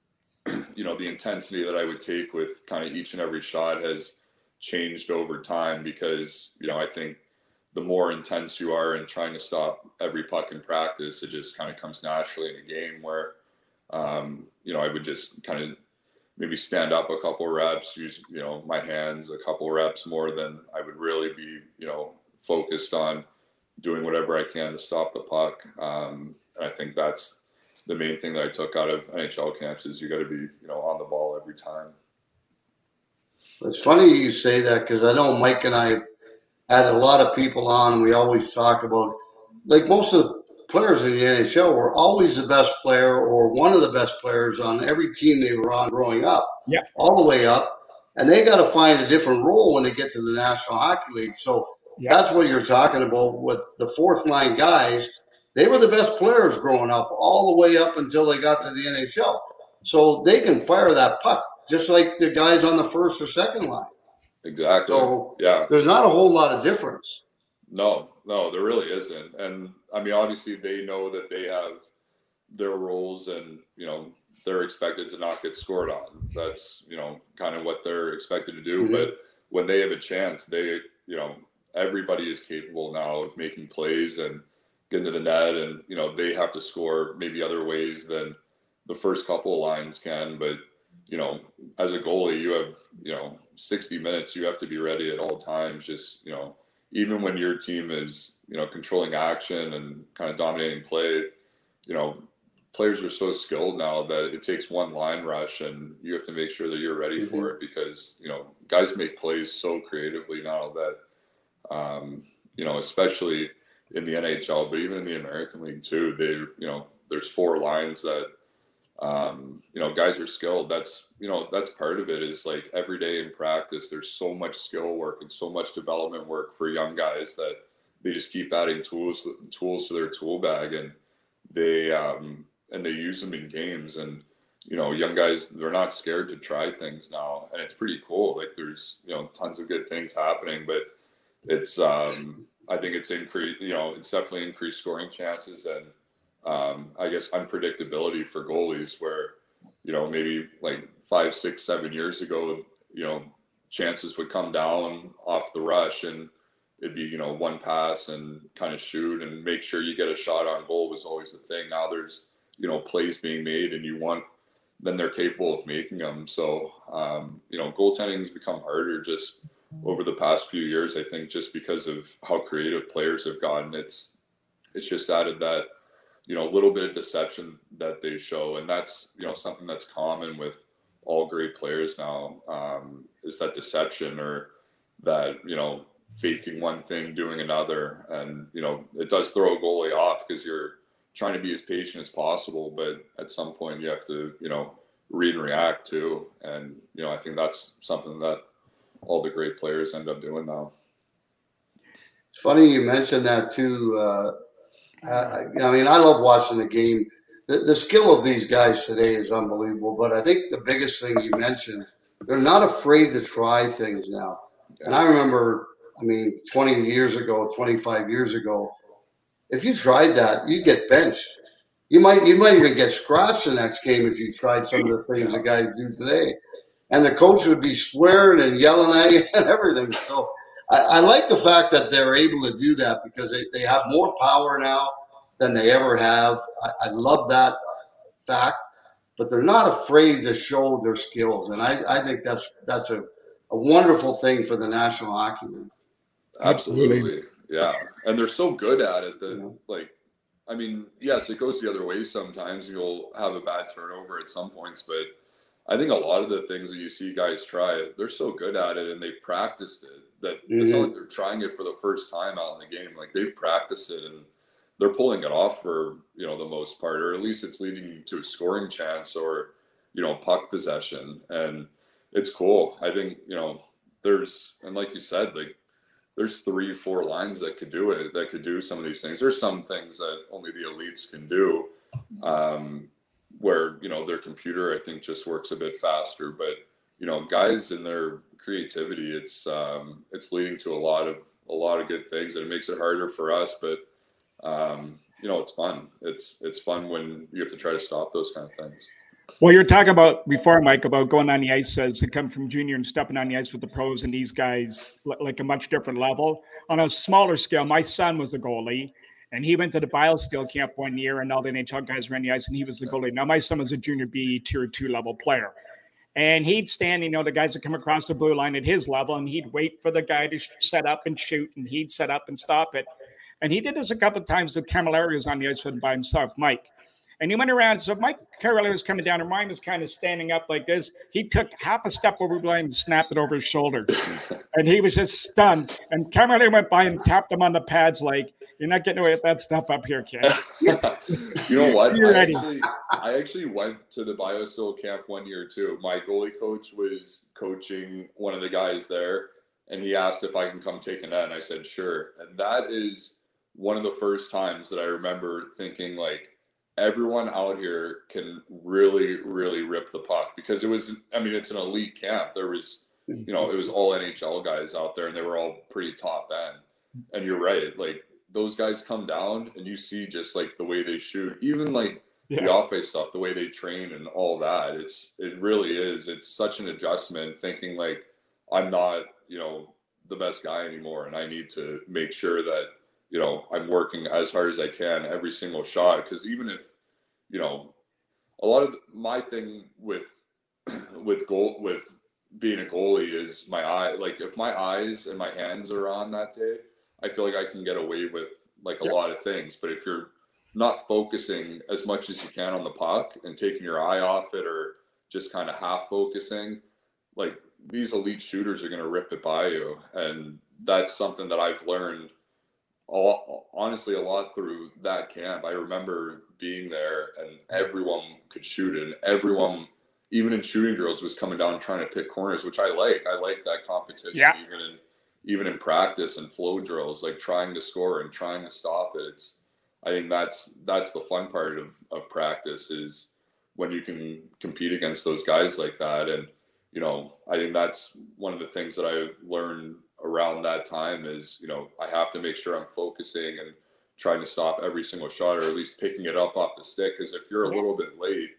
(clears throat) you know the intensity that i would take with kind of each and every shot has changed over time because you know I think the more intense you are in trying to stop every puck in practice, it just kind of comes naturally in a game where um, you know I would just kind of maybe stand up a couple reps, use you know my hands a couple reps more than I would really be you know focused on doing whatever I can to stop the puck. Um, and I think that's the main thing that I took out of NHL camps is you got to be you know on the ball every time. It's funny you say that because I know Mike and I had a lot of people on. We always talk about, like most of the players in the NHL were always the best player or one of the best players on every team they were on growing up, yeah, all the way up. And they got to find a different role when they get to the National Hockey League. So that's what you're talking about with the fourth line guys. They were the best players growing up, all the way up until they got to the NHL. So they can fire that puck just like the guys on the first or second line. Exactly. So yeah, there's not a whole lot of difference. No, no, there really isn't. And I mean, obviously, they know that they have their roles, and you know, they're expected to not get scored on. That's you know, kind of what they're expected to do. Mm-hmm. But when they have a chance, they you know, everybody is capable now of making plays and getting to the net, and you know, they have to score maybe other ways than the first couple of lines can, but you know, as a goalie, you have, you know, 60 minutes, you have to be ready at all times. Just, you know, even when your team is, you know, controlling action and kind of dominating play, you know, players are so skilled now that it takes one line rush and you have to make sure that you're ready mm-hmm. for it because, you know, guys make plays so creatively now that, um, you know, especially in the NHL, but even in the American League too, they, you know, there's four lines that um, you know, guys are skilled. That's you know, that's part of it. Is like every day in practice, there's so much skill work and so much development work for young guys that they just keep adding tools tools to their tool bag, and they um, and they use them in games. And you know, young guys they're not scared to try things now, and it's pretty cool. Like there's you know tons of good things happening, but it's um, I think it's increased. You know, it's definitely increased scoring chances and um, I guess unpredictability for goalies where you know maybe like five six seven years ago you know chances would come down off the rush and it'd be you know one pass and kind of shoot and make sure you get a shot on goal was always the thing. Now there's you know plays being made and you want then they're capable of making them so um, you know goaltending has become harder just over the past few years i think just because of how creative players have gotten. It's it's just added that you know a little bit of deception that they show and that's you know something that's common with all great players now um, is that deception or that you know faking one thing doing another and you know it does throw a goalie off because you're trying to be as patient as possible but at some point you have to you know read and react to and you know i think that's something that all the great players end up doing now It's funny you mentioned that too. Uh, Uh, I, I mean, I love watching the game. The, the skill of these guys today is unbelievable. But I think the biggest thing you mentioned, they're not afraid to try things now. And I remember, I mean, 20 years ago, 25 years ago, if you tried that, you'd get benched. You might you might even get scratched the next game if you tried some of the things the guys do today. And the coach would be swearing and yelling at you (laughs) and everything. So I, I like the fact that they're able to do that because they, they have more power now than they ever have. I, I love that fact. But they're not afraid to show their skills. And I, I think that's that's a, a wonderful thing for the National Hockey League. Absolutely. Yeah. And they're so good at it that, like, I mean, yes, it goes the other way sometimes. You'll have a bad turnover at some points, but I think a lot of the things that you see guys try, they're so good at it and they've practiced it that mm-hmm. it's not like they're trying it for the first time out in the game. Like they've practiced it and they're pulling it off for, you know, the most part, or at least it's leading to a scoring chance or, you know, puck possession. And it's cool. I think, you know, there's, and like you said, like there's three, four lines that could do it, that could do some of these things. There's some things that only the elites can do, um, where you know their computer I think just works a bit faster. But you know, guys and their creativity, it's um, it's leading to a lot of a lot of good things, and it makes it harder for us. But um, you know, it's fun. It's it's fun when you have to try to stop those kind of things. Well, you're talking about before, Mike, about going on the ice as to come from junior and stepping on the ice with the pros and these guys like a much different level. On a smaller scale, my son was a goalie and he went to the BioSteel camp one year and all the NHL guys ran the ice and he was the goalie. Now my son was a junior B tier two level player. And he'd stand, you know, the guys would come across the blue line at his level and he'd wait for the guy to set up and shoot and he'd set up and stop it. And he did this a couple of times with Cammalleri was on the ice with him by himself, Mike. And he went around. So Mike Carroll was coming down, and mine was kind of standing up like this. He took half a step over the line and snapped it over his shoulder. and he was just stunned. And Carroll went by and tapped him on the pads like, you're not getting away with that stuff up here, kid. (laughs) you know what? You're I ready. Actually, I actually went to the BioSteel camp one year too. My goalie coach was coaching one of the guys there, and he asked if I can come take a net, and I said sure. And that is one of the first times that I remember thinking like, everyone out here can really, really rip the puck because it was, I mean, it's an elite camp. There was, you know, it was all NHL guys out there and they were all pretty top end. And you're right. Like those guys come down and you see just like the way they shoot, even like yeah. the off face stuff, the way they train and all that. It's, it really is. It's such an adjustment thinking like, I'm not, you know, the best guy anymore. And I need to make sure that you know, I'm working as hard as I can every single shot. Because even if, you know, a lot of my thing with (clears throat) with goal with being a goalie is my eye. Like if my eyes and my hands are on that day, I feel like I can get away with like a lot of things. But if you're not focusing as much as you can on the puck and taking your eye off it or just kind of half focusing, like these elite shooters are going to rip it by you. And that's something that I've learned all, honestly a lot through that camp. I remember being there and everyone could shoot and everyone even in shooting drills was coming down trying to pick corners, which I like. I like that competition yeah. even in even in practice and flow drills, like trying to score and trying to stop it. It's I think that's that's the fun part of of practice is when you can compete against those guys like that. And you know, I think that's one of the things that I learned around that time is, you know, I have to make sure I'm focusing and trying to stop every single shot or at least picking it up off the stick. Because if you're a little bit late,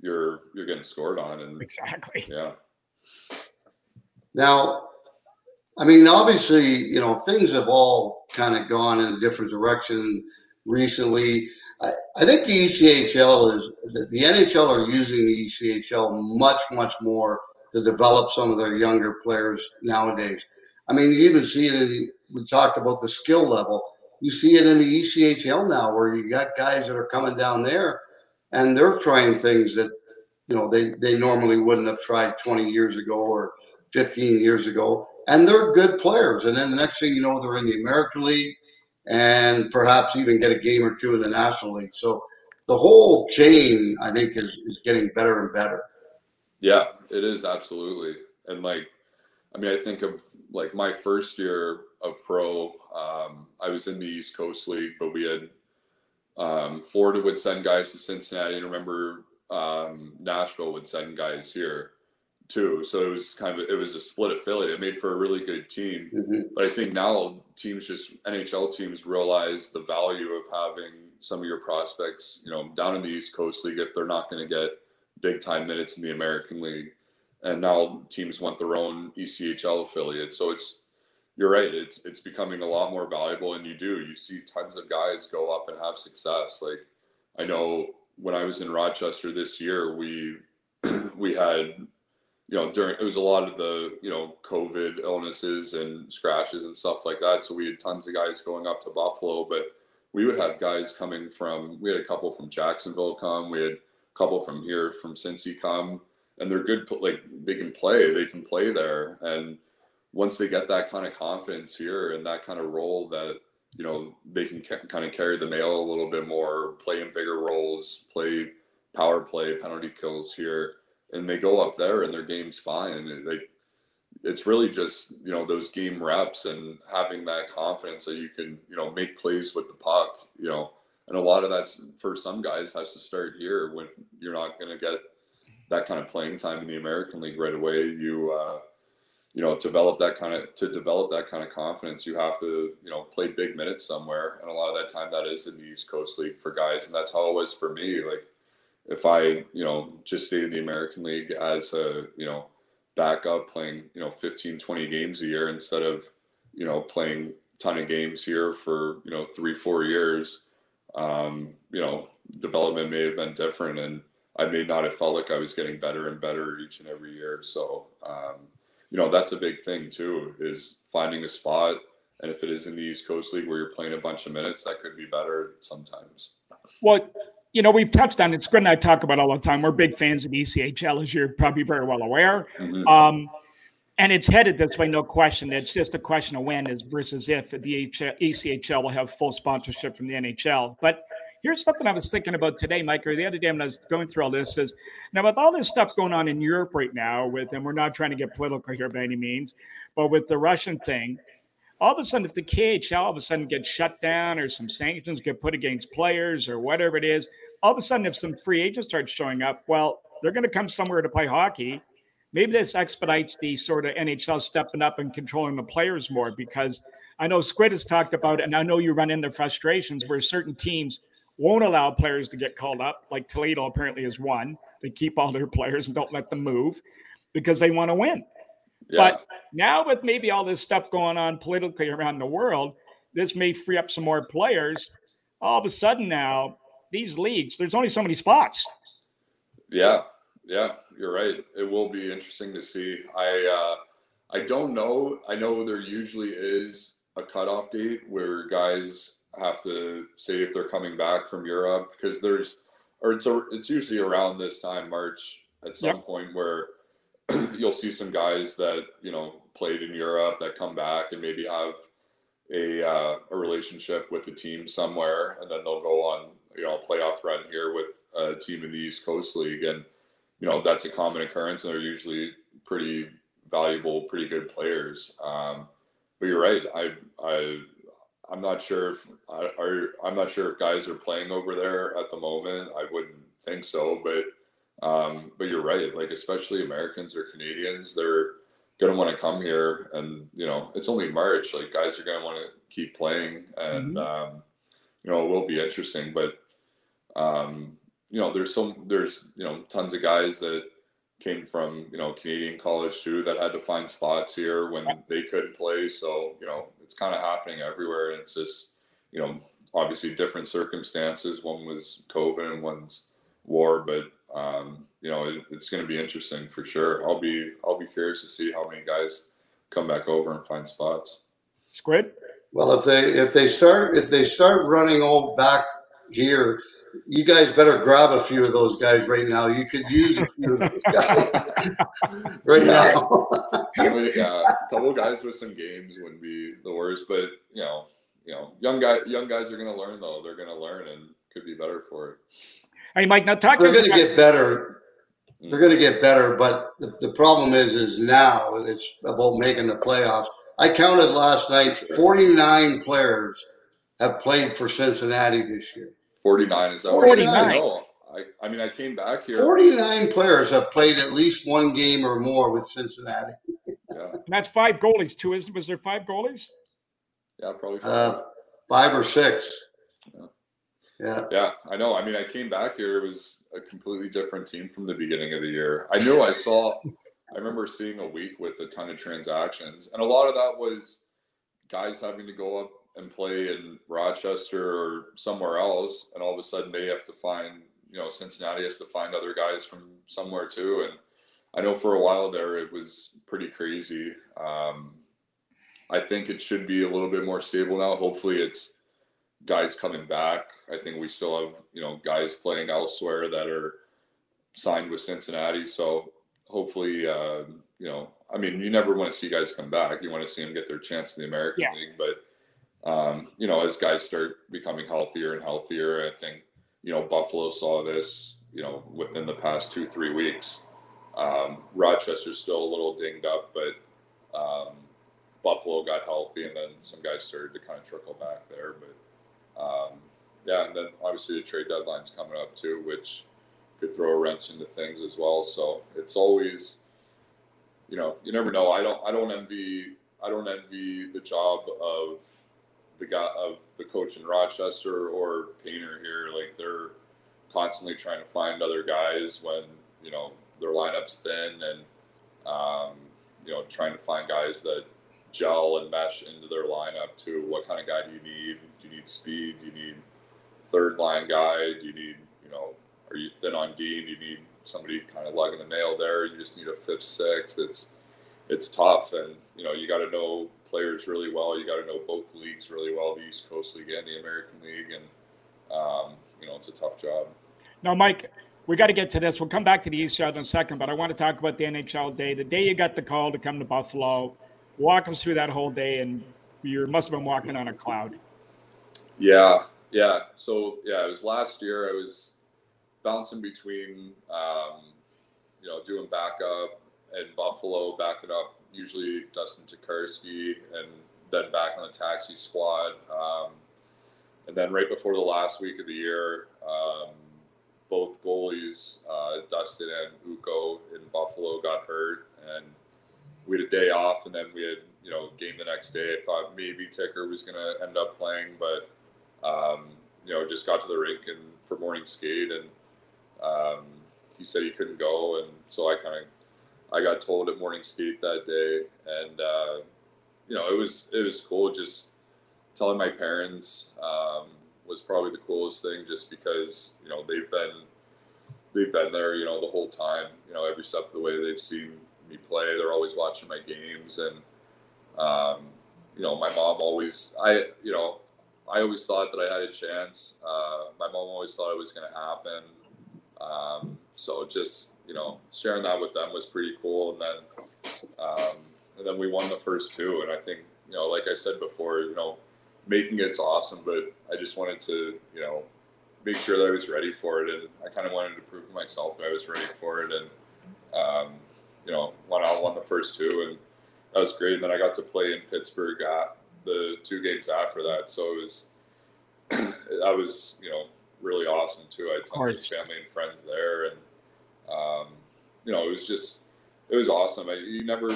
you're you're getting scored on. And exactly, yeah. Now, I mean, obviously, you know, things have all kind of gone in a different direction recently. I, I think the ECHL is the, the NHL are using the ECHL much, much more to develop some of their younger players nowadays. I mean, you even see it in, we talked about the skill level. You see it in the ECHL now where you got guys that are coming down there and they're trying things that, you know, they, they normally wouldn't have tried 20 years ago or 15 years ago. And they're good players. And then the next thing you know, they're in the American League and perhaps even get a game or two in the National League. So the whole chain, I think, is, is getting better and better. Yeah, it is absolutely. And like, I mean, I think of like my first year of pro. Um, I was in the East Coast League, but we had um, Florida would send guys to Cincinnati, and remember um, Nashville would send guys here too. So it was kind of it was a split affiliate. It made for a really good team. Mm-hmm. But I think now teams just NHL teams realize the value of having some of your prospects, you know, down in the East Coast League if they're not going to get big time minutes in the American League. And now teams want their own ECHL affiliate. So it's you're right. It's it's becoming a lot more valuable, and you do you see tons of guys go up and have success. Like I know when I was in Rochester this year, we (clears throat) we had you know during it was a lot of the you know COVID illnesses and scratches and stuff like that. So we had tons of guys going up to Buffalo, but we would have guys coming from. We had a couple from Jacksonville come. We had a couple from here from Cincy come, and they're good. Like they can play. They can play there and once they get that kind of confidence here and that kind of role that you know they can ca- kind of carry the mail a little bit more play in bigger roles play power play penalty kills here and they go up there and their game's fine. They it's really just you know those game reps and having that confidence that you can you know make plays with the puck you know. And a lot of that's for some guys has to start here when you're not going to get that kind of playing time in the american league right away. You uh you know develop that kind of to develop that kind of confidence you have to you know play big minutes somewhere. And a lot of that time that is in the east coast league for guys. And that's how it was for me. Like if i you know just stayed in the american league as a you know backup playing you know 15 20 games a year instead of you know playing ton of games here for you know three four years um you know development may have been different and i may not have felt like i was getting better and better each and every year. So um you know that's a big thing too is finding a spot. And if it is in the east coast league where you're playing a bunch of minutes that could be better sometimes. Well you know we've touched on it. Squid and i talk about all the time. We're big fans of echl as you're probably very well aware. Mhm. um, and it's headed this way no question. It's just a question of when is versus if the echl will have full sponsorship from the nhl but here's something I was thinking about today, Mike, or the other day when I was going through all this is now with all this stuff going on in Europe right now, with and we're not trying to get political here by any means, but with the Russian thing, all of a sudden, if the KHL all of a sudden gets shut down or some sanctions get put against players or whatever it is, all of a sudden, if some free agents start showing up, well, they're going to come somewhere to play hockey. Maybe this expedites the sort of NHL stepping up and controlling the players more because I know Squid has talked about, and I know you run into frustrations where certain teams won't allow players to get called up. Like Toledo apparently is one. They keep all their players and don't let them move because they want to win. Yeah But now with maybe all this stuff going on politically around the world, this may free up some more players. All of a sudden now, these leagues, there's only so many spots. Yeah, yeah, you're right. It will be interesting to see. I uh, I don't know. I know there usually is a cutoff date where guys have to say if they're coming back from Europe because there's, or it's a, it's usually around this time March at some Yep. point where (clears throat) you'll see some guys that you know played in Europe that come back and maybe have a uh, a relationship with a team somewhere, and then they'll go on you know a playoff run here with a team in the East Coast League, and you know that's a common occurrence, and they're usually pretty valuable, pretty good players. Um, but you're right. I I I'm not sure if I- are I'm not sure if guys are playing over there at the moment. I wouldn't think so, but um, but you're right. Like especially Americans or Canadians, they're gonna want to come here, and you know it's only March. Like guys are gonna want to keep playing, and um, you know it will be interesting. But um, you know there's some there's you know tons of guys that came from you know Canadian college too that had to find spots here when they couldn't play. So you know it's kind of happening everywhere, and it's just you know obviously different circumstances. One was COVID and one's war, but um, you know it, it's going to be interesting for sure. I'll be I'll be curious to see how many guys come back over and find spots. Squid? Well, if they if they start if they start running all back here, you guys better grab a few of those guys right now. You could use a few of those guys (laughs) right now. Somebody- yeah, a couple of guys with some games wouldn't be the worst, but you know, you know, young guy, young guys are going to learn though. They're going to learn and could be better for it. Hey, Mike, now talk They're going to get better. they're going to get better. But the, the problem is, is now it's about making the playoffs. I counted last night, 49 players have played for Cincinnati this year. 49 is that 49. What I know. I, I mean, I came back here. 49 players have played at least one game or more with Cincinnati. Yeah, And that's five goalies too. Is was there five goalies? yeah, probably. Uh, five or six. Yeah. Yeah, Yeah, I know. I mean, I came back here. It was a completely different team from the beginning of the year. I knew I saw, I remember seeing a week with a ton of transactions, and a lot of that was guys having to go up and play in Rochester or somewhere else, and all of a sudden they have to find, you know, Cincinnati has to find other guys from somewhere too. And I know for a while there it was pretty crazy. Um, I think it should be a little bit more stable now. Hopefully, it's guys coming back. I think we still have, you know, guys playing elsewhere that are signed with Cincinnati. So hopefully, uh, you know, I mean, you never want to see guys come back. You want to see them get their chance in the American Yeah. League. But, um, you know, as guys start becoming healthier and healthier, I think, you know, Buffalo saw this, you know, within the past two, three weeks. Um, Rochester's still a little dinged up, but um, Buffalo got healthy, and then some guys started to kind of trickle back there. But um, yeah, and then obviously the trade deadline's coming up too, which could throw a wrench into things as well. So it's always, you know, you never know. I don't, I don't envy, I don't envy the job of the guy of the coach in Rochester or Painter here. Like they're constantly trying to find other guys when you know their lineup's thin, and um, you know trying to find guys that gel and mesh into their lineup too. What kind of guy do you need? You need speed? Do you need third line guy? Do you need, you know, are you thin on D? Do you need somebody kind of lugging the nail there? You just need a fifth, sixth. It's it's tough, and you know you got to know players really well. You got to know both leagues really well, the East Coast League and the American League, and um, you know it's a tough job. Now, Mike, we got to get to this. We'll come back to the East Side in a second, but I want to talk about the NHL day. The day you got the call to come to Buffalo, walk us through that whole day, and you must have been walking on a cloud. Yeah, yeah. So yeah, it was last year. I was bouncing between, um, you know, doing backup in Buffalo, backing up usually Dustin Tokarski, and then back on the taxi squad. Um, and then right before the last week of the year, um, both goalies, uh, Dustin and Ukko in Buffalo, got hurt, and we had a day off, and then we had you know game the next day. I thought maybe Ticker was going to end up playing, but um, you know just got to the rink and for morning skate, and um, he said he couldn't go, and so I kind of I got told at morning skate that day, and uh, you know it was it was cool. Just telling my parents um, was probably the coolest thing, just because you know they've been they've been there, you know, the whole time. You know, every step of the way they've seen me play. They're always watching my games, and um, you know, my mom always I you know I always thought that I had a chance. Uh, my mom always thought it was going to happen. Um, so just you know, sharing that with them was pretty cool. And then um, and then we won the first two. And I think you know, like I said before, you know, making it's awesome, but I just wanted to you know make sure that I was ready for it, and I kind of wanted to prove to myself that I was ready for it. And um, you know, went out won the first two, and that was great. And then I got to play in Pittsburgh at the two games after that, so it was (clears throat) that was you know really awesome too. I had tons of family and friends there, and um, you know it was just it was awesome. I, you never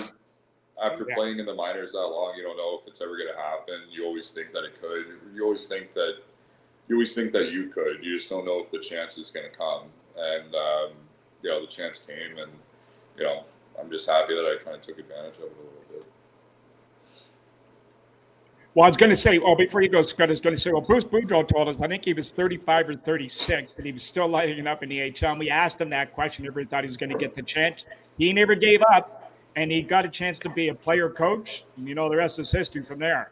after Yeah. playing in the minors that long, you don't know if it's ever going to happen. You always think that it could. You always think that you always think that you could. You just don't know if the chance is going to come. And um, you know the chance came, and you know I'm just happy that I kind of took advantage of it a little bit. Well, I was going to say, oh, before you go, Scott, I was going to say, well, Bruce Boudreau told us, I think he was 35 or 36, and he was still lighting it up in the HL. And we asked him that question. Everybody thought he was going to get the chance. He never gave up, and he got a chance to be a player coach. And you know, the rest is history from there.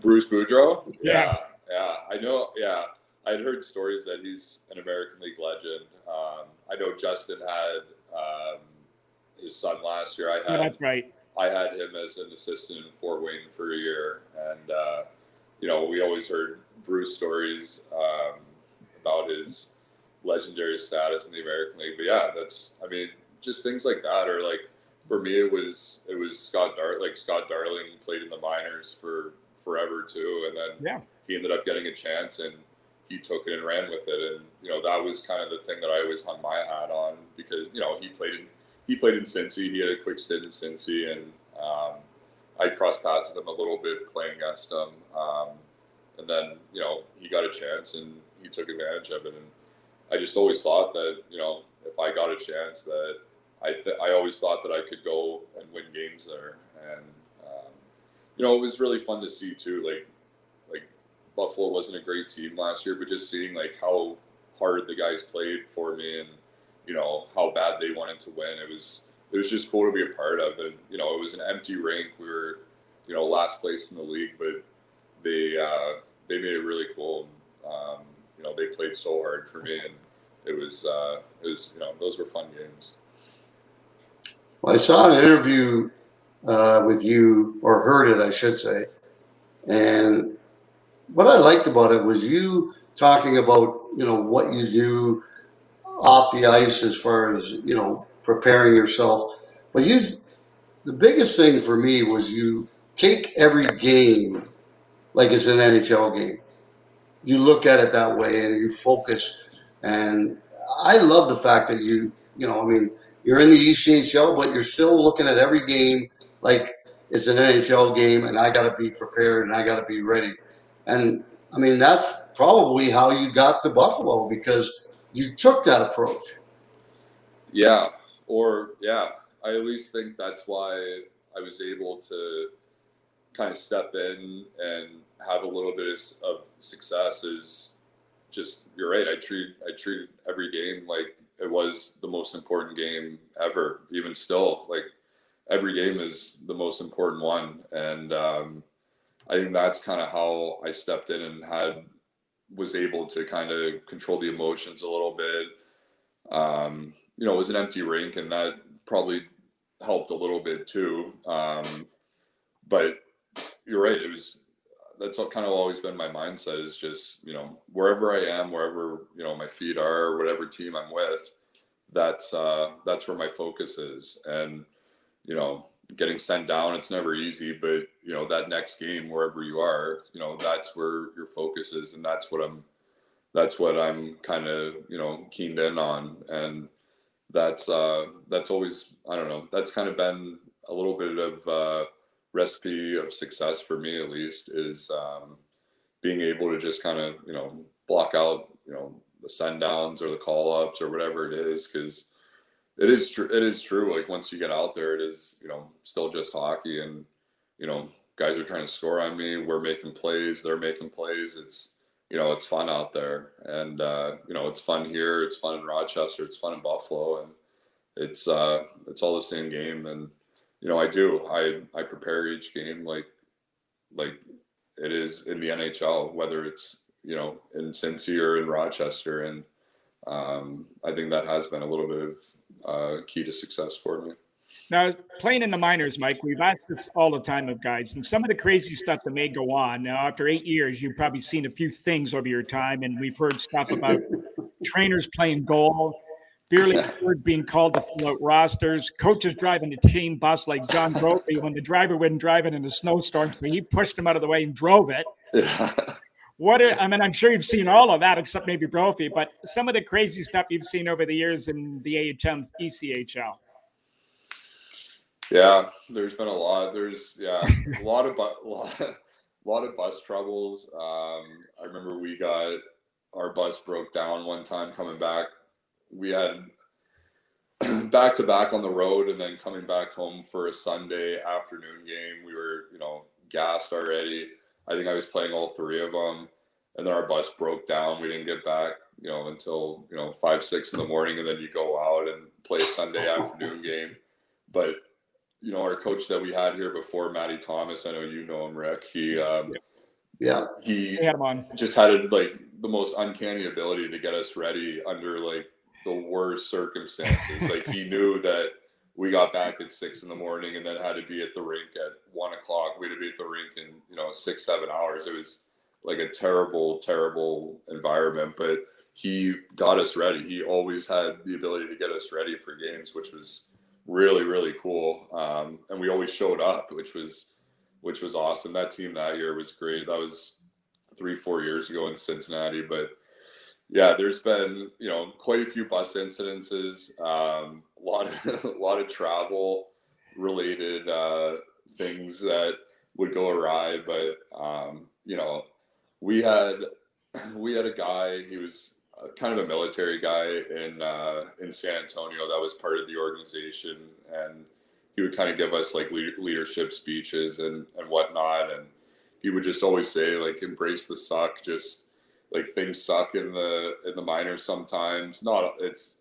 Bruce Boudreau? Yeah. Yeah, yeah. I know. Yeah, I'd heard stories that he's an American League legend. Um, I know Justin had um, his son last year. I Yeah, had that's right. I had him as an assistant in Fort Wayne for a year, and uh, you know we always heard Bruce stories um, about his legendary status in the American League. But yeah, that's I mean, just things like that are like for me it was it was Scott Dar like Scott Darling played in the minors for forever too, and then Yeah. he ended up getting a chance and he took it and ran with it, and you know that was kind of the thing that I always hung my hat on because you know he played in he played in Cincy, he had a quick stint in Cincy, and um, I crossed paths with him a little bit playing against him, um, and then you know he got a chance and he took advantage of it, and I just always thought that you know if I got a chance that I th- I always thought that I could go and win games there, and um, you know it was really fun to see too. Like like Buffalo wasn't a great team last year, but just seeing like how hard the guys played for me and you know how bad they wanted to win, it was it was just cool to be a part of. And you know it was an empty rink. We were you know last place in the league, but they uh, they made it really cool. Um, you know they played so hard for me and it was uh, it was you know those were fun games. Well, I saw an interview uh, with you, or heard it, I should say. And what I liked about it was you talking about, you know, what you do off the ice as far as, you know, preparing yourself. But you, the biggest thing for me was you take every game like it's an NHL game. You look at it that way and you focus. And I love the fact that you, you know, I mean, you're in the ECHL, but you're still looking at every game like it's an NHL game, and I got to be prepared and I got to be ready. And I mean, that's probably how you got to Buffalo because you took that approach. Yeah, or yeah, I at least think that's why I was able to kind of step in and have a little bit of success. Is just you're right. I treat I treat every game like it was the most important game ever. Even still, like every game is the most important one, and um, I think that's kind of how I stepped in and had was able to kind of control the emotions a little bit. Um, you know, it was an empty rink, and that probably helped a little bit too. Um, but you're right; it was that's kind of always been my mindset is just you know wherever I am, wherever you know my feet are, whatever team I'm with, that's uh, that's where my focus is, and you know getting sent down it's never easy but you know that next game wherever you are you know that's where your focus is and that's what i'm that's what i'm kind of you know keened in on and that's uh that's always i don't know that's kind of been a little bit of uh recipe of success for me at least is um being able to just kind of you know block out you know the send downs or the call ups or whatever it is because it is true. It is true. Like once you get out there, it is you know still just hockey, and you know guys are trying to score on me. We're making plays. They're making plays. It's you know it's fun out there, and uh, you know it's fun here. It's fun in Rochester. It's fun in Buffalo, and it's uh, it's all the same game. And you know I do. I I prepare each game like like it is in the NHL, whether it's you know in Cincy or in Rochester, and um, I think that has been a little bit of uh, key to success for me. Now, playing in the minors, Mike, we've asked this all the time of guys, and some of the crazy stuff that may go on. Now, after eight years, you've probably seen a few things over your time, and we've heard stuff about (laughs) trainers playing goal, beer league being called to fill out rosters, coaches driving the team bus like John (laughs) Brophy when the driver wouldn't drive it in a snowstorm, so he pushed him out of the way and drove it. What are, I mean, I'm sure you've seen all of that except maybe Brophy, but some of the crazy stuff you've seen over the years in the AHL ECHL. Yeah, there's been a lot. There's yeah, a lot of bu- a lot, a lot of bus troubles. Um, I remember we got our bus broke down one time coming back. We had back to back on the road and then coming back home for a Sunday afternoon game. We were, you know, gassed already. I think I was playing all three of them, and then our bus broke down. We didn't get back, you know, until you know five, six in the morning, and then you go out and play a Sunday afternoon game. But you know, our coach that we had here before, Matty Thomas. I know you know him, Rick. He, um, Yeah. he had him on. just had a, like the most uncanny ability to get us ready under like the worst circumstances. like he knew (laughs) that we got back at six in the morning and then had to be at the rink at one o'clock. We had to be at the rink in you know six seven hours. It was like a terrible terrible environment, but he got us ready. He always had the ability to get us ready for games, which was really really cool. Um, and we always showed up, which was which was awesome. That team that year was great. That was three four years ago in Cincinnati, but yeah, there's been you know quite a few bus incidences, um, a (laughs) lot of a lot of travel related uh, things that would go awry. But um, you know, we had we had a guy. He was kind of a military guy in uh, in San Antonio that was part of the organization, and he would kind of give us like leadership speeches and and whatnot, and he would just always say like embrace the suck, just like things suck in the in the minors sometimes. Not it's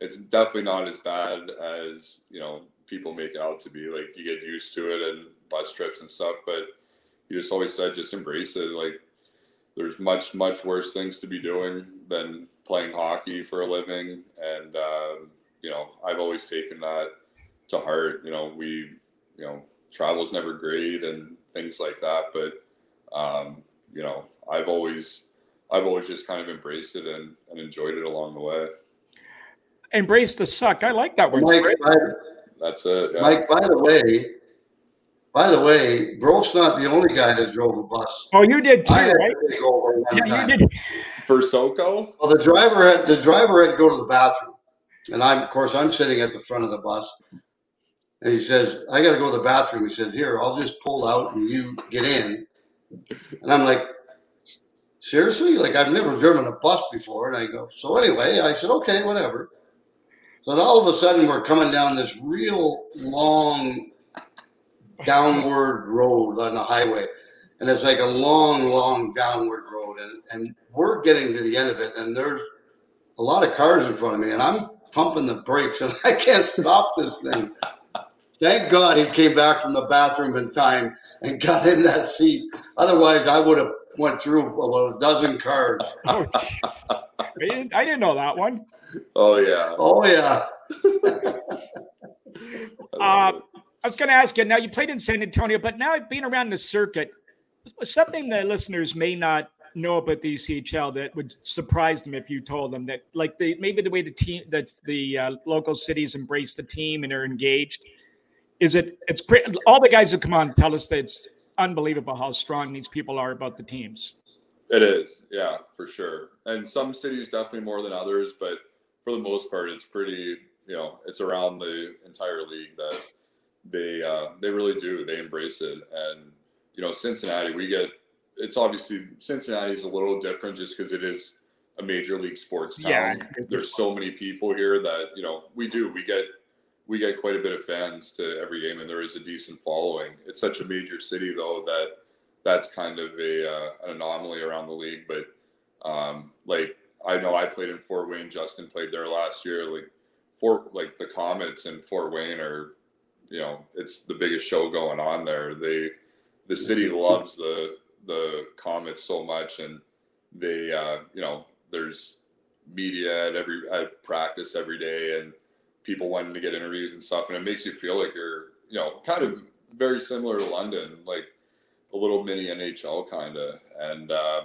it's definitely not as bad as you know people make it out to be. Like you get used to it and bus trips and stuff, but he just always said just embrace it. Like there's much much worse things to be doing than playing hockey for a living, and um, you know I've always taken that to heart. You know we you know travel's never great and things like that, but um, you know I've always I've always just kind of embraced it and, and enjoyed it along the way. Embrace the suck. I like that word. Mike, by, That's it. Yeah. Mike, by the way, by the way, Bro's not the only guy that drove a bus. Oh, you did too, right? Yeah, you did. For SoCo? Well, the driver had the driver had to go to the bathroom, and I'm of course I'm sitting at the front of the bus, and he says, "I got to go to the bathroom." He said, "Here, I'll just pull out and you get in," and I'm like, seriously? Like I've never driven a bus before. And I go, so anyway, I said, okay, whatever. So all of a sudden we're coming down this real long downward road on the highway. And it's like a long, long downward road. And, and we're getting to the end of it. And there's a lot of cars in front of me. And I'm pumping the brakes and (laughs) I can't stop this thing. Thank God he came back from the bathroom in time and got in that seat. Otherwise, I would have went through about a dozen cars. (laughs) Oh, I, didn't, I didn't know that one. Oh yeah. Oh yeah. uh, I was going to ask you. Now you played in San Antonio, but now being around the circuit, something that listeners may not know about the ECHL that would surprise them if you told them that, like the maybe the way the team that the uh, local cities embrace the team and are engaged. Is it? It's pretty. All the guys who come on tell us that it's unbelievable how strong these people are about the teams. It is, yeah, for sure. And some cities definitely more than others, but for the most part, it's pretty. You know, it's around the entire league that they uh, they really do. They embrace it, and you know, Cincinnati, we get. It's obviously Cincinnati is a little different just because it is a major league sports town. Yeah. There's so many people here that you know we do. We get we get quite a bit of fans to every game, and there is a decent following. It's such a major city, though, that that's kind of a uh, an anomaly around the league. But um, like I know I played in Fort Wayne. Justin played there last year. Like Fort, like the Komets in Fort Wayne are, you know, it's the biggest show going on there. They, the city loves the the Komets so much, and they, uh, you know, there's media at every at practice every day, and people wanting to get interviews and stuff, and it makes you feel like you're, you know, kind of very similar to London, like a little mini NHL kind of. And um,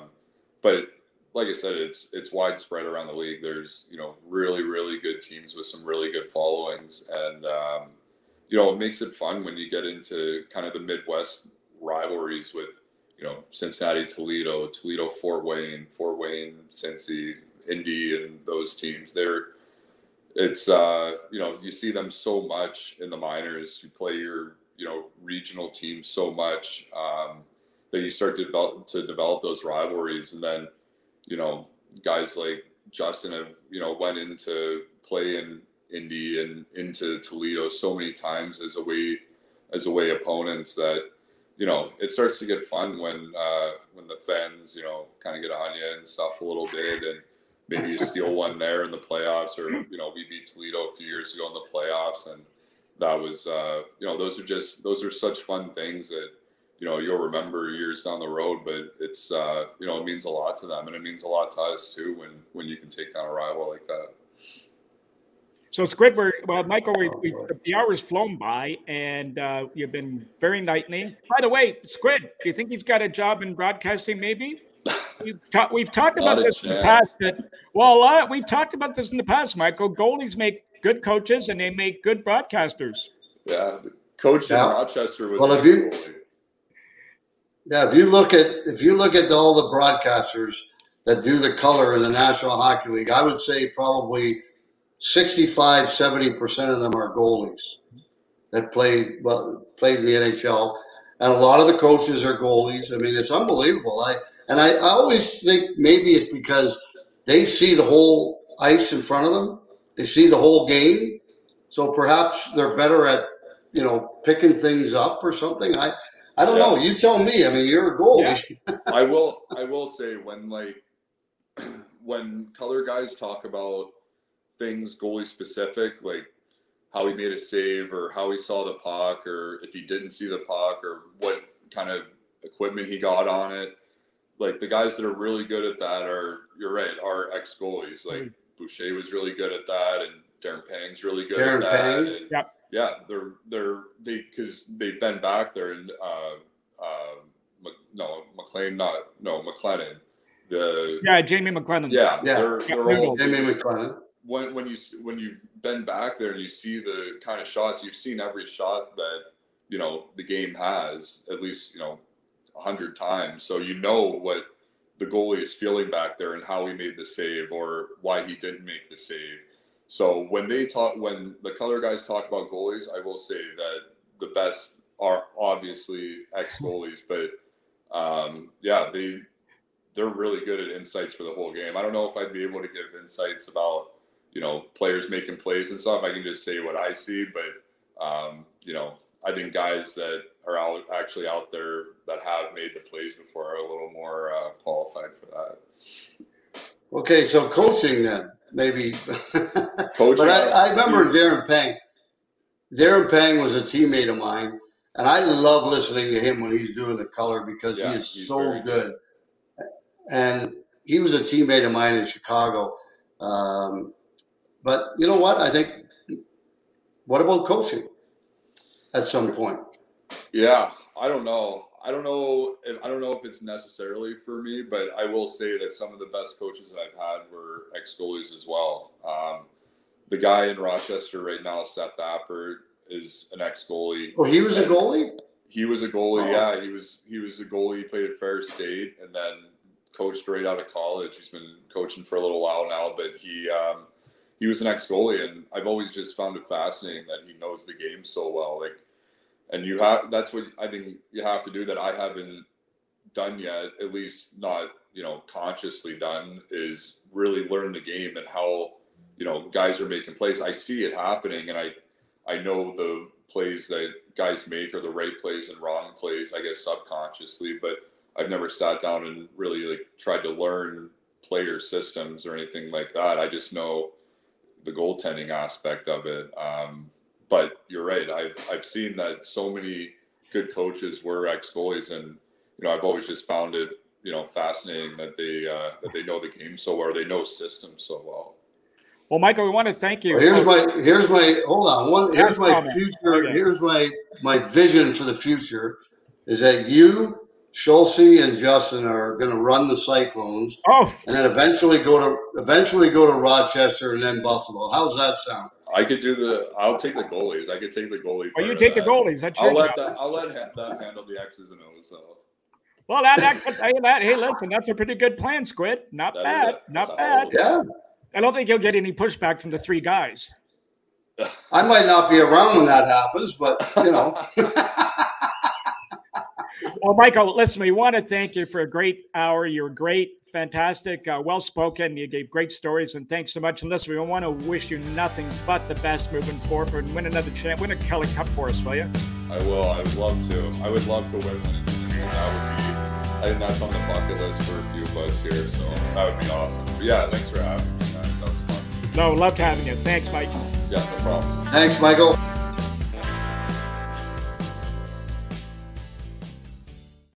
but it, like I said, it's it's widespread around the league. There's you know really really good teams with some really good followings, and um, you know it makes it fun when you get into kind of the Midwest rivalries with you know Cincinnati, Toledo, Toledo, Fort Wayne, Fort Wayne, Cincy, Indy, and those teams. They're it's uh, you know you see them so much in the minors. You play your you know regional teams so much um, that you start to develop to develop those rivalries, and then you know guys like Justin have you know went into play in Indy and into Toledo so many times as a way as a way opponents that you know it starts to get fun when uh, when the fans you know kind of get on you and stuff a little bit and maybe you steal (laughs) one there in the playoffs, or you know, we beat Toledo a few years ago in the playoffs, and that was uh, you know, those are just those are such fun things that you know you'll remember years down the road. But it's uh, you know, it means a lot to them, and it means a lot to us too when when you can take down a rival like that. So Squidward, well, Michael, we, we, the hour's flown by, and uh, you've been very enlightening. By the way, Squid, do you think he's got a job in broadcasting? Maybe. (laughs) we've, ta- we've talked about a this in the past. That well, a lot. We've talked about this in the past, Michael. Goalies make good coaches and they make good broadcasters. Yeah, the coach Yeah. in Rochester was. Well, if you- ex-goalie. Yeah, if you look at if you look at all the broadcasters that do the color in the National Hockey League, I would say probably 65, 70 percent of them are goalies that played well played in the NHL, and a lot of the coaches are goalies. I mean, it's unbelievable. I and I, I always think maybe it's because they see the whole ice in front of them, they see the whole game, so perhaps they're better at you know picking things up or something. I I don't Yeah. know. You tell me. I mean, you're a goalie. (laughs) I will I will say when like (clears throat) when color guys talk about things goalie specific, like how he made a save or how he saw the puck or if he didn't see the puck or what kind of equipment he got on it. Like the guys that are really good at that are you're right, are ex goalies. Like Boucher was really good at that and Darren Pang's really good Darren at that. Pang? And Yep. yeah, they're they're they because they've been back there and uh, uh, Mc- no McLean, not no McLennan. The Yeah, Jamie McLennan. yeah, Yeah. they're Yeah, they're all Jamie McLennan. When when you when you've been back there and you see the kind of shots you've seen every shot that you know the game has at least you know a hundred times, so you know what the goalie is feeling back there and how he made the save or why he didn't make the save. So when they talk, when the color guys talk about goalies, I will say that the best are obviously ex goalies, but um, yeah, they they're really good at insights for the whole game. I don't know if I'd be able to give insights about you know players making plays and stuff. I can just say what I see, but um, you know I think guys that are out actually out there that have made the plays before are a little more uh, qualified for that. Okay, so coaching then maybe. (laughs) Coaching, but I, I remember Darren Pang. Darren Pang was a teammate of mine, and I love listening to him when he's doing the color because Yeah, he is so very good. And he was a teammate of mine in Chicago. Um, but you know what? I think. What about coaching? At some point. Yeah, I don't know. I don't know if I don't know if it's necessarily for me, but I will say that some of the best coaches that I've had were ex goalies as well. Um, the guy in Rochester right now, Seth Appert, is an ex goalie. Oh, he was a goalie. He was a goalie. Oh. Yeah, he was. He was a goalie. He played at Ferris State and then coached right out of college. He's been coaching for a little while now, but he um, he was an ex goalie, and I've always just found it fascinating that he knows the game so well. Like, and you have that's what I think you have to do that I haven't done yet, at least not you know consciously done, is really learn the game and how you know guys are making plays. I see it happening, and I I know the plays that guys make are the right plays and wrong plays. I guess subconsciously, but I've never sat down and really like tried to learn player systems or anything like that. I just know the goaltending aspect of it. Um, but you're right. I've I've seen that so many good coaches were ex goalies, and you know I've always just found it you know fascinating that they uh, that they know the game so well, or they know systems so well. Well, Michael, we want to thank you. Well, here's my here's my hold on one here's my comment. future Okay. here's my my vision for the future is that you Schultze and Justin are going to run the Cyclones Oh, and then eventually go to eventually go to Rochester and then Buffalo. How's that sound? I could do the. I'll take the goalies. I could take the goalie. well, you part take the that. goalies. That's I'll let that. I'll let ha- them handle the X's and O's. So Well, that, that, hey, that, hey, listen, that's a pretty good plan, Squid. Not That is bad. a- Not bad. Yeah, I don't think you'll get any pushback from the three guys. (laughs) I might not be around when that happens, but you know. (laughs) Well, Michael, listen, we want to thank you for a great hour. You're great, fantastic, uh, well spoken. You gave great stories, and thanks so much. And listen, we want to wish you nothing but the best moving forward and win another chance, win a Kelly Cup for us, will you? I will. I would love to. I would love to win one. And that would be. I think that's on the bucket list for a few of us here. So that would be awesome. But yeah, thanks for having me. That was fun. No, loved having you. Thanks, Mike. Yeah, no problem. Thanks, Michael.